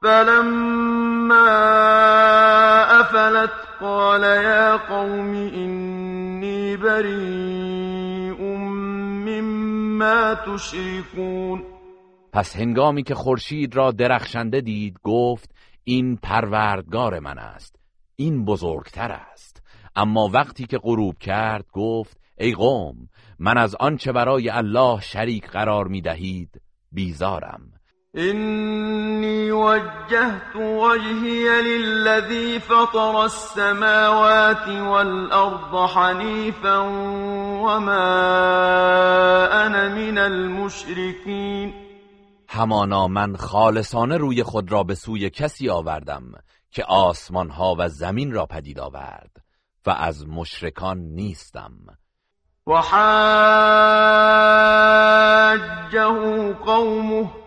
فلما أفلت قال يا قوم إني بريء مما تشركون. پس هنگامی که خورشید را درخشنده دید گفت این پروردگار من است این بزرگتر است. اما وقتی که غروب کرد گفت ای قوم من از آنچه برای الله شریک قرار می دهید بیزارم. إني وجهت وجهي للذي فطر السماوات والأرض حنيفا وما أنا من المشركين. همانا من خالصانه روی خود را به سوی کسی آوردم که آسمان ها و زمین را پدید آورد و از مشرکان نیستم. وحاجه قومه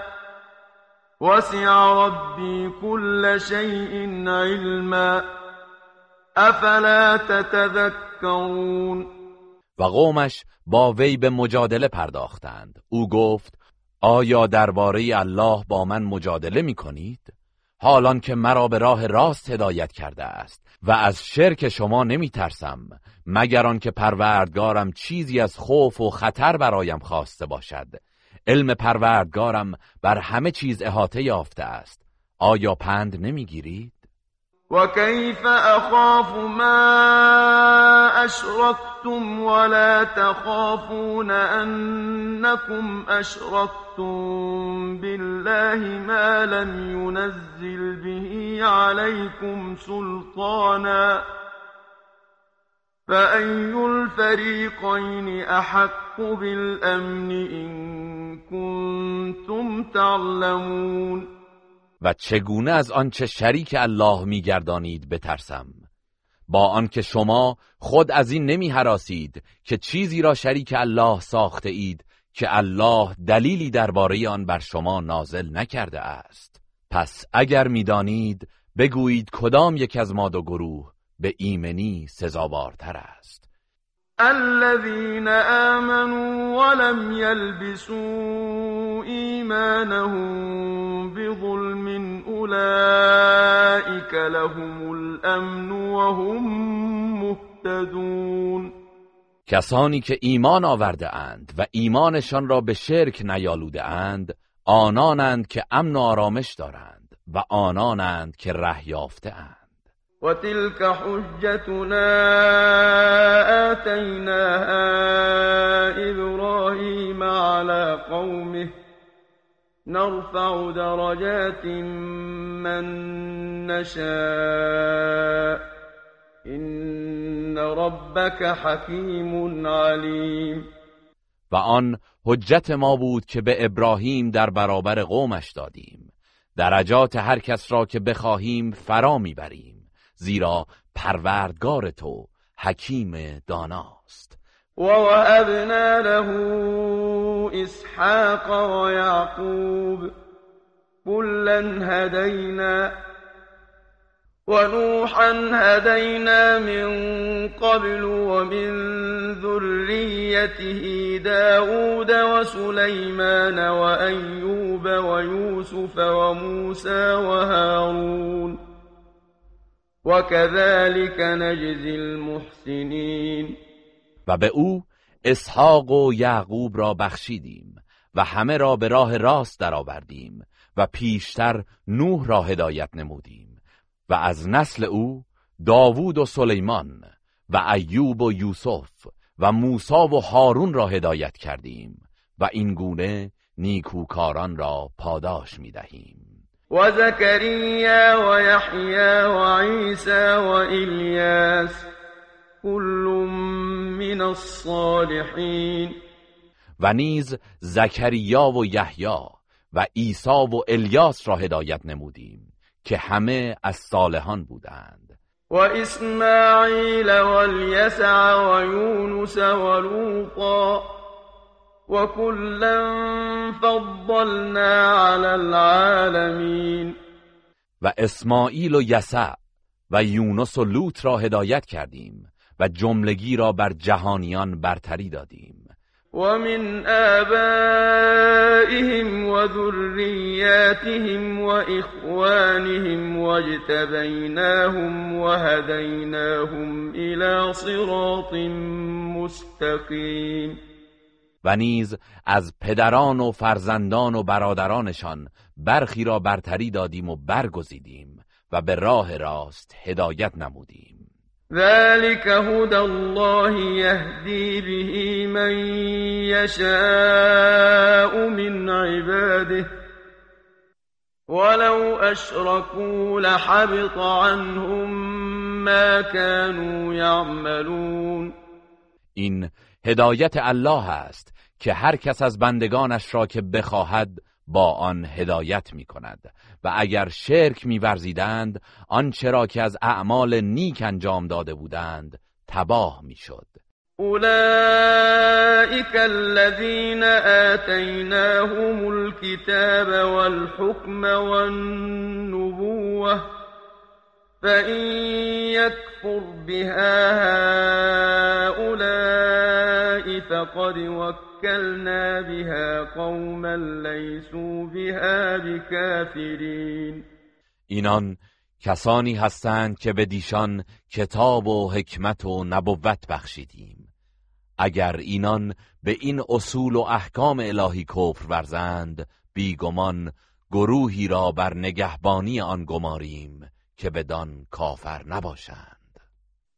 وسع ربي كل شيء علما. افلا تتذكرون؟ و قومش با وی به مجادله پرداختند. او گفت آیا درباره الله با من مجادله می کنید؟ حالان که مرا به راه راست هدایت کرده است و از شرک شما نمی ترسم مگر آنکه پروردگارم چیزی از خوف و خطر برایم خواسته باشد. علم پروردگارم بر همه چیز احاطه یافته است. آیا پند نمی‌گیرید؟ وكيف أخاف ما أشركتم ولا تخافون أنكم أشركتم بالله ما لم ينزل به عليكم سلطانا فأي الفريقين أحق بالأمن إن كنتم تعلمون و چگونه از آنچه شریک الله میگردانید بترسم. با آنکه شما خود از این نمی حراسید که چیزی را شریک الله ساخته اید که الله دلیلی درباره آن بر شما نازل نکرده است. پس اگر می‌دانید بگویید کدام یک از ما دو گروه به ایمنی سزاوارتر است. الذين آمنوا ولم يلبسوا إيمانهم بظلم أولئك لهم الأمن وهم مهتدون. کسانی که ایمان آورده اند و ایمانشان را به شرک نیالوده اند آنانند که امن و آرامش دارند و آنانند که ره یافته اند. وتلك حجتنا آتيناها إبراهيم على قومه نرفع درجات من نشاء إن ربك حكيم عليم و آن حجت ما بود که به ابراهیم در برابر قومش دادیم. درجات هر کس را که بخواهیم فرا میبریم. زیرا پروردگار تو حکیم داناست. و وهبنا له اسحاق و یعقوب كلا هدینا ونوحا هدينا من قبل ومن ذريته داود وسليمان وأيوب ويوسف وموسى وهارون وكذلك نجزی المحسنین و به او اسحاق و یعقوب را بخشیدیم و همه را به راه راست درآوردیم و پیشتر نوح را هدایت نمودیم و از نسل او داوود و سلیمان و ایوب و یوسف و موسی و هارون را هدایت کردیم و این گونه نیکوکاران را پاداش می‌دهیم. وزكريا ويحيى وعيسى وإلياس كل من الصالحين. و نیز زکریا و یحیی و عیسی و الیاس را هدایت نمودیم که همه از صالحان بودند. و اسماعیل و الیسع و یونس و لوطا وكلا فضلنا على العالمین و اسماعیل و یسع و یونس و لوط را هدایت کردیم و جملگی را بر جهانیان برتری دادیم. ومن آبائهم وذرياتهم وإخوانهم واجتبيناهم وهديناهم إلى صراط مستقيم. و نیز از پدران و فرزندان و برادرانشان برخی را برتری دادیم و برگزیدیم و به راه راست هدایت نمودیم. ذلك هدى الله يهدي به من يشاء من عباده. ولو أشركوا لحبط عنهم ما كانوا يعملون. این هدایت الله است که هر کس از بندگانش را که بخواهد با آن هدایت می کند و اگر شرک می ورزیدند آنچه را که از اعمال نیک انجام داده بودند تباه می شد اولئك الذين آتيناهم الكتاب والحكم والنبوة فإن يكفر بها هؤلاء فقد وكلنا بها قوما ليسوا بها بكافرين. اینان کسانی هستند که به دیشان کتاب و حکمت و نبوت بخشیدیم. اگر اینان به این اصول و احکام الهی کفر ورزند بیگمان گروهی را بر نگهبانی آن گماریم که بدان کافر نباشند.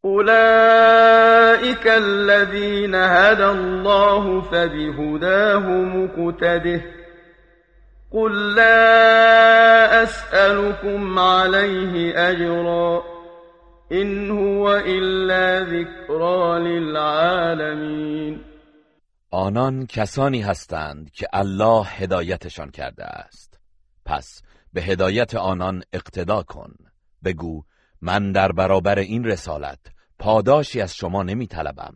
اولئک الذین هدى الله فبهداه مقتده. قل لا اسألكم عليه اجرا این هو الا ذکرا للعالمین آنان کسانی هستند که الله هدایتشان کرده است. پس به هدایت آنان اقتدا کن. بگو من در برابر این رسالت پاداشی از شما نمی طلبم.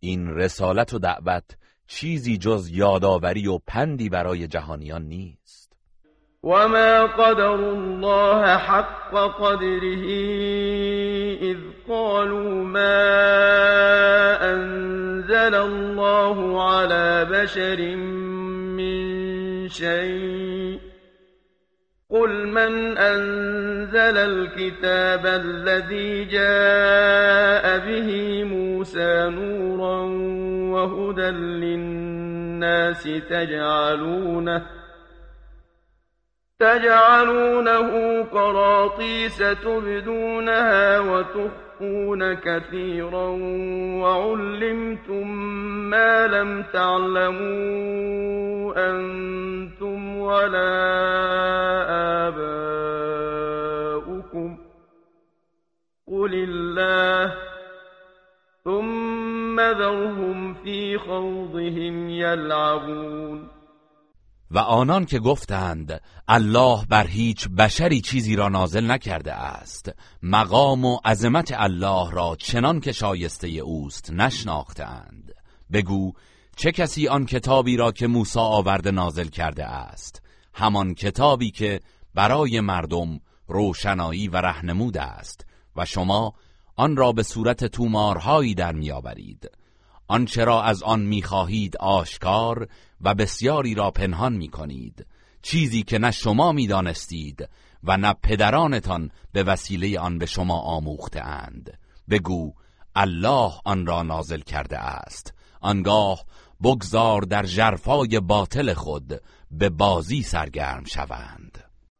این رسالت و دعوت چیزی جز یادآوری و پندی برای جهانیان نیست وما قدر الله حق قدره اذ قالوا ما انزل الله على بشر من شيء قل من أنزل الكتاب الذي جاء به موسى نورا وهدى للناس تجعلونه تجعلونه قراطيس تبدونها وتخفون كثيرا وعلمتم ما لم تعلموا أنتم ولا آباؤكم قل الله ثم ذرهم في خوضهم يلعبون و آنان که گفتند الله بر هیچ بشری چیزی را نازل نکرده است مقام و عظمت الله را چنان که شایسته اوست نشناختند. بگو چه کسی آن کتابی را که موسی آورده نازل کرده است؟ همان کتابی که برای مردم روشنایی و رهنمود است و شما آن را به صورت تومارهایی در میآورید. آنچه را از آن می‌خواهید آشکار و بسیاری را پنهان می‌کنید چیزی که نه شما می‌دانستید و نه پدرانتان به وسیله آن به شما آموخته اند بگو الله آن را نازل کرده است. آنگاه بگذار در جرفای باطل خود به بازی سرگرم شوند.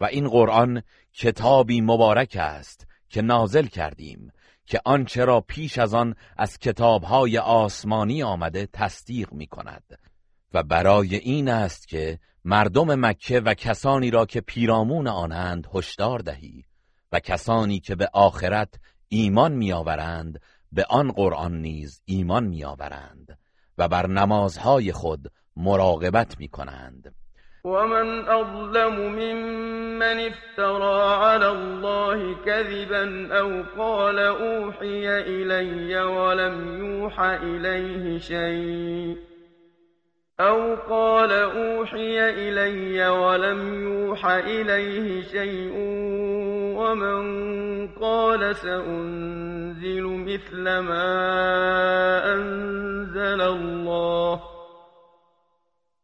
و این قرآن کتابی مبارک است که نازل کردیم که آنچه را پیش از آن از کتابهای آسمانی آمده تصدیق می کند. و برای این است که مردم مکه و کسانی را که پیرامون آنند هشدار دهی و کسانی که به آخرت ایمان میآورند به آن قرآن نیز ایمان میآورند و بر نمازهای خود مراقبت می کنند. ومن أظلم ممن افترى على الله كذبا أو قال أوحي إلي ولم يوحى إليه شيء أو قال أوحي إلي ولم يوحى إليه شيء ومن قال سأنزل مثل ما أنزل الله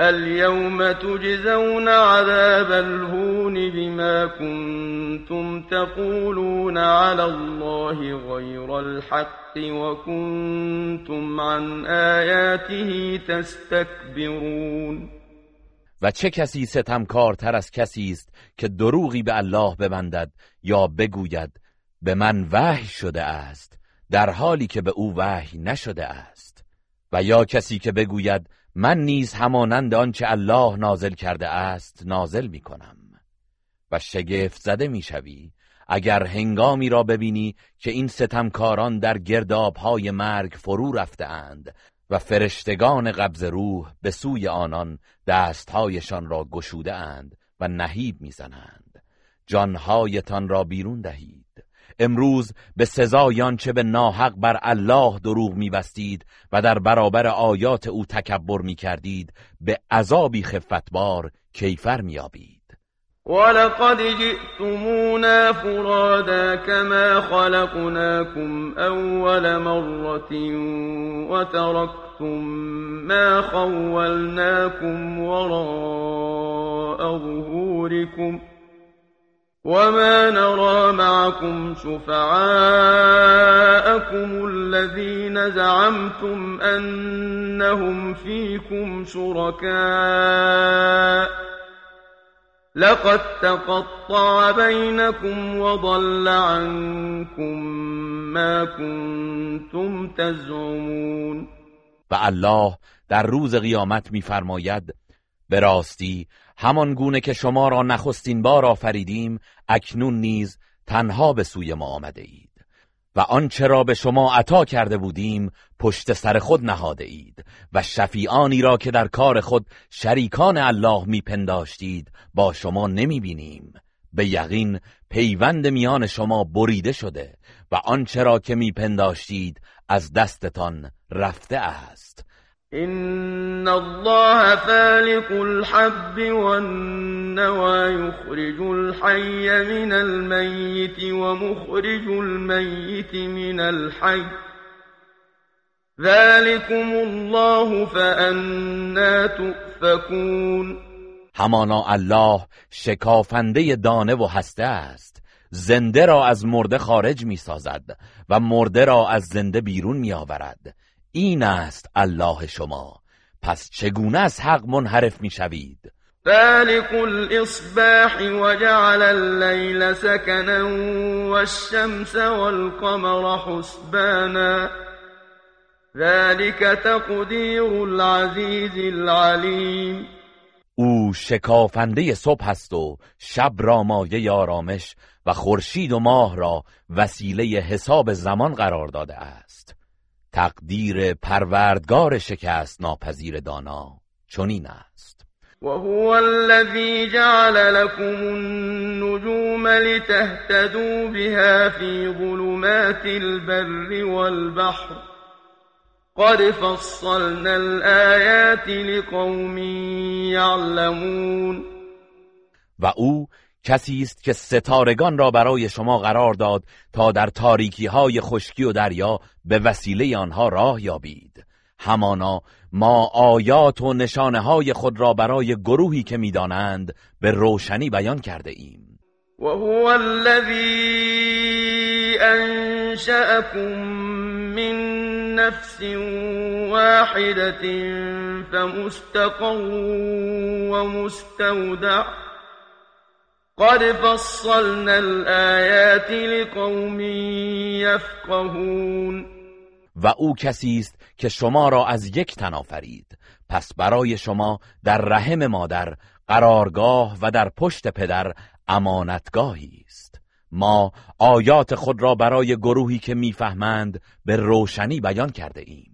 اليوم تجزون عذاب الهون بما كنتم تقولون على الله غير الحق وكنتم عن آياته تستكبرون. و چه کسی ستمکارتر از کسی است که دروغی به الله ببندد یا بگوید به من وحی شده است در حالی که به او وحی نشده است؟ و یا کسی که بگوید من نیز همانند آنچه الله نازل کرده است نازل می کنم و شگفت زده می‌شوی اگر هنگامی را ببینی که این ستمکاران در گردابهای مرگ فرو رفتهاند و فرشتگان قبض روح به سوی آنان دستهایشان را گشوده اند و نهیب می‌زنند جانهایتان را بیرون دهید. امروز به سزای چه به ناحق بر الله دروغ میبستید و در برابر آیات او تکبر می‌کردید به عذابی خفتبار کیفر میابید ولقد جئتمونا فرادا كما خلقناكم اول مرة وتركتم ما خولناكم وراء ظهوركم وما نرى معكم شفعاءكم الذين زعمتم أنهم فيكم شركاء لقد تقطع بينكم وضل عنكم ما كنتم تزعمون و الله در روز قیامت میفرماید به راستی همان گونه که شما را نخستین بار آفریدیم اکنون نیز تنها به سوی ما آمده اید و آنچه را به شما عطا کرده بودیم پشت سر خود نهاده اید و شفیعانی را که در کار خود شریکان الله میپنداشتید با شما نمی‌بینیم. به یقین پیوند میان شما بریده شده و آنچه را که میپنداشتید از دستتان رفته است. إن الله فالق الحب والنوى يخرج الحي من الميت ومخرج الميت من الحي ذلكم الله فأنا تؤفكون همانا الله شکافنده دانه و هسته است. زنده را از مرده خارج می سازد و مرده را از زنده بیرون می آورد این است الله شما. پس چگونه از حق منحرف می‌شوید؟ فالق الاصباح وجعل الليل سكنا والشمس والقمر حسبانا. ذلك تقدیر العزیز العلیم او شکافنده صبح است و شب را مایه آرامش و خورشید و ماه را وسیله حساب زمان قرار داده است. تقدیر پروردگار شکست ناپذیر دانا چنین است. وهو الذي جعل لكم النجوم لتهتدوا بها في ظلمات البر والبحر. قد فصلنا الآيات لقوم يعلمون. و او کسی است که ستارگان را برای شما قرار داد تا در تاریکی های خشکی و دریا به وسیله آنها راه یابید. همانا ما آیات و نشانه های خود را برای گروهی که می‌دانند به روشنی بیان کرده ایم. و هو الذی انشأكم من نفس واحدة فمستقر ومستودع قد فصلنا الآیات لقوم یفقهون و او کسی است که شما را از یک تن آفرید. پس برای شما در رحم مادر قرارگاه و در پشت پدر امانتگاهی است. ما آیات خود را برای گروهی که می‌فهمند به روشنی بیان کرده ایم.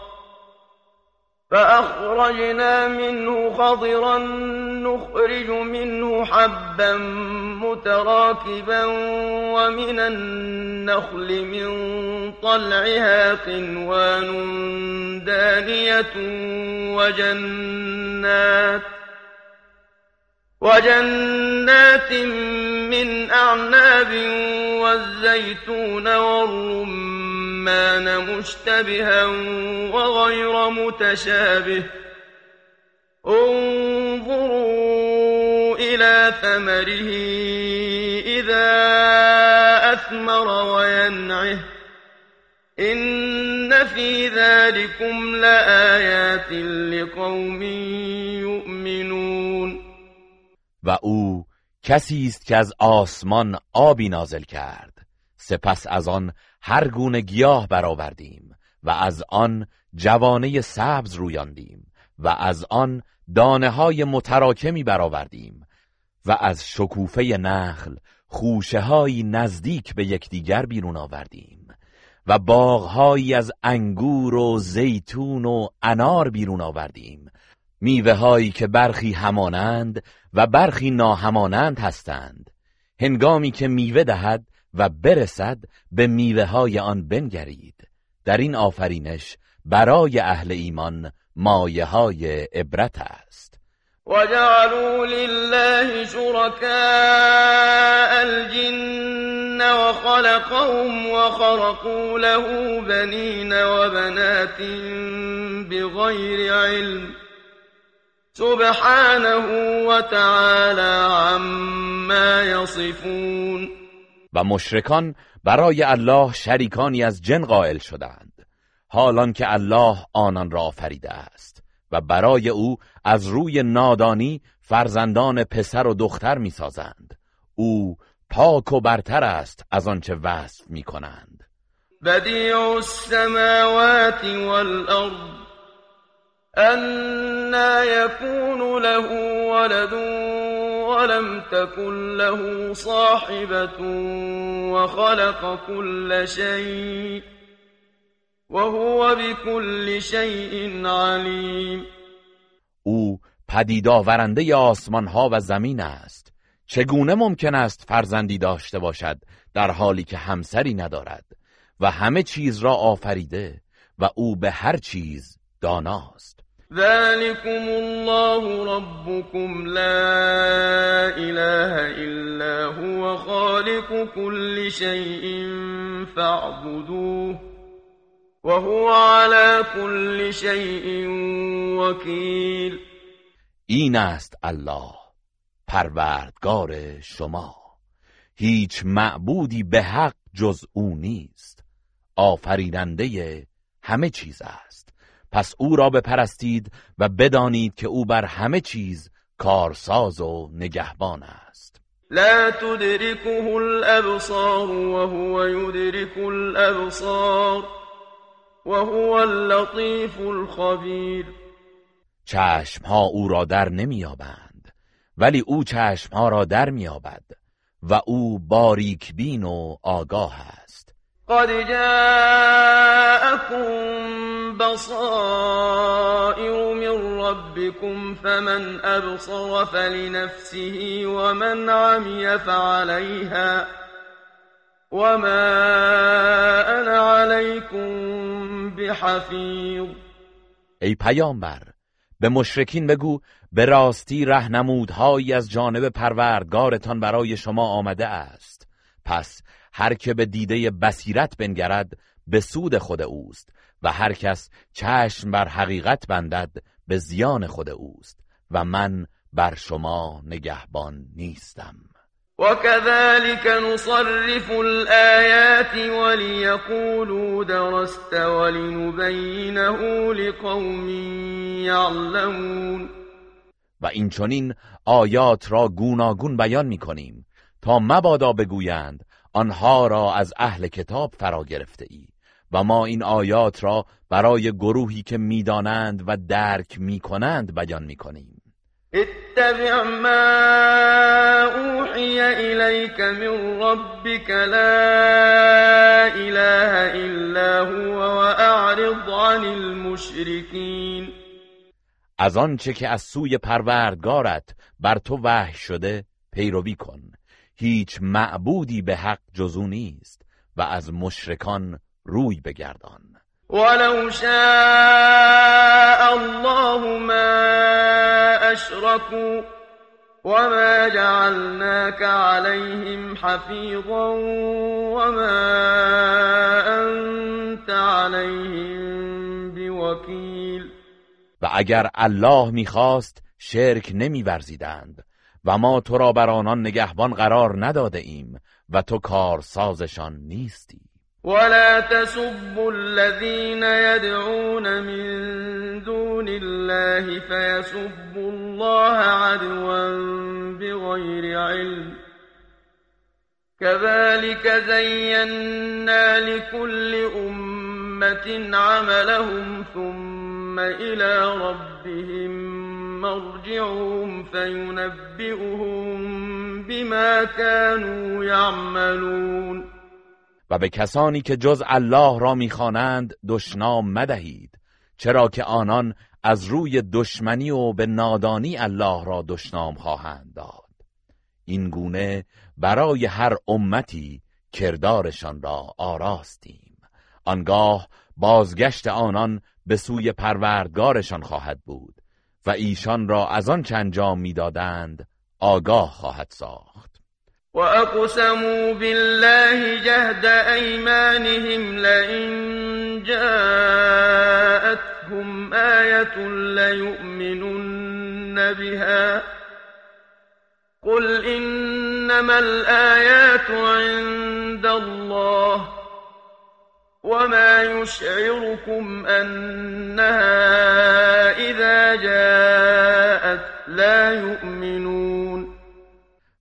فأخرجنا منه خضرا نخرج منه حبا متراكبا ومن النخل من طلعها قنوان دانية وجنات وجنات من أعناب والزيتون والرمان مشتبها وغير متشابه. انظروا إلى ثمره إذا أثمر وينعه. إن في ذلكم لآيات لقوم يؤمنون. و أو کسی است که از آسمان آبی نازل کرد. سپس از آن هر گونه گیاه برآوردیم و از آن جوانه سبز رویاندیم و از آن دانه های متراکمی برآوردیم و از شکوفه نخل خوشه های نزدیک به یکدیگر بیرون آوردیم و باغهایی از انگور و زیتون و انار بیرون آوردیم. میوه هایی که برخی همانند و برخی ناهمانند هستند. هنگامی که میوه دهد و برسد به میوه های آن بنگرید. در این آفرینش برای اهل ایمان مایه های عبرت است. وجعلوا لله شركاء الجن وخلقهم وخرقوا له بنين وبنات بغير علم. سبحانه وتعالى عما يصفون. و مشرکان برای الله شریکانی از جن قائل شدند. حالان که الله آنان را آفریده است و برای او از روی نادانی فرزندان پسر و دختر می‌سازند. او پاک و برتر است از آنچه وصف می‌کنند. بدیع السماوات والارض انا یکون له ولد ولم تكن له صاحبة وخلق كل شيء وهو بكل شيء علیم او پدید آورنده آسمان ها و زمین است. چگونه ممکن است فرزندی داشته باشد در حالی که همسری ندارد و همه چیز را آفریده و او به هر چیز داناست؟ ذلكم الله ربكم لا إله إلا هو خالق كل شيء فاعبدوه وهو على كل شيء وكيل. این است الله پروردگار شما. هیچ معبودی به حق جز او نیست. آفریننده همه چیز است. پس او را بپرستید و بدانید که او بر همه چیز کارساز و نگهبان است. لا تدركه الابصار وهو يدرك الابصار وهو اللطيف الخبير. چشم ها او را در نمیابند ولی او چشم ها را در میابد و او باریک بین و آگاه است. قد جاءكم بصائر من ربكم فمن أبصر فلنفسه ومن عمي فعليها وما أنا عليكم بحفیظ ای پیامبر به مشرکین بگو به راستی رهنمودهایی از جانب پروردگارتان برای شما آمده است. پس هر که به دیده بصیرت بنگرد به سود خود اوست و هر کس چشم بر حقیقت بندد به زیان خود اوست و من بر شما نگهبان نیستم. وكذلك نصرف الآيات وليقولوا درست ولنبينه لقوم يعلمون و این چنین آیات را گوناگون بیان می کنیم تا مبادا بگویند آنها را از اهل کتاب فرا گرفته ای و ما این آیات را برای گروهی که می‌دانند و درک می‌کنند بیان می‌کنیم. اتبع ما اوحی الیک من ربک لا اله الا هو واعرض عن المشرکین. از آنچه که از سوی پروردگارت بر تو وحی شده پیروی کن. هیچ معبودی به حق جزو نیست و از مشرکان روی بگردان. ولو شاء الله ما اشركوا وما جعلناك عليهم حفيظا وما انت عليهم بوكيل. و اگر الله می‌خواست شرک نمیورزیدند و ما تو را بر آنان نگهبان قرار نداده ایم و تو کارسازشان نیستی. ولا تسبوا الذين يدعون من دون الله فيسبوا الله عدوا بغير علم كذلك زينا لكل أمة عملهم ثم إلى ربهم مرجعهم فينبئهم بما كانوا يعملون. و به کسانی که جز الله را می‌خوانند دشنام مدهید چرا که آنان از روی دشمنی و به نادانی الله را دشنام خواهند داد. این گونه برای هر امتی کردارشان را آراستیم. آنگاه بازگشت آنان به سوی پروردگارشان خواهد بود. و ایشان را از آن چه انجام می‌دادند آگاه خواهد ساخت. و اقسموا بالله جهد ایمانهم لئن جاءتهم آیت لیؤمنن بها قل إنما الآيات عند الله وما يشعركم أنها إذا جاءت لا يؤمنون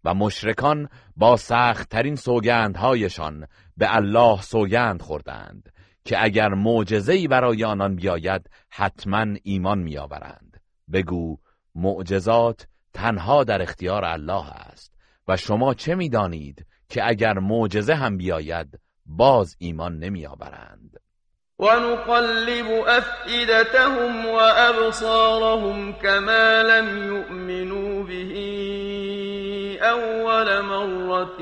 و مشرکان با سختترین سوگندهایشان به الله سوگند خوردند که اگر معجزه‌ای برای آنان بیاید حتما ایمان میآورند. بگو معجزات تنها در اختیار الله است و شما چه می‌دانید که اگر معجزه هم بیاید باز ایمان نمیآورند. و نقلب افئدتهم و ابصارهم كما لم يؤمنوا به اول مرة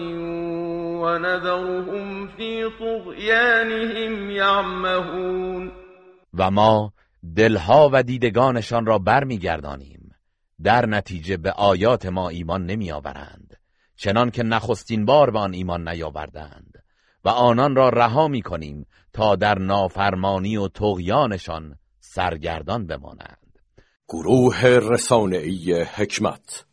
و نذرهم فی طغیانهم یعمهون و ما دلها و دیدگانشان را برمیگردانیم. در نتیجه به آیات ما ایمان نمی آورند چنان که نخستین بار به آن ایمان نیاوردند. و آنان را رها می کنیم تا در نافرمانی و تغیانشان سرگردان بمانند. گروه رسانه‌ای حکمت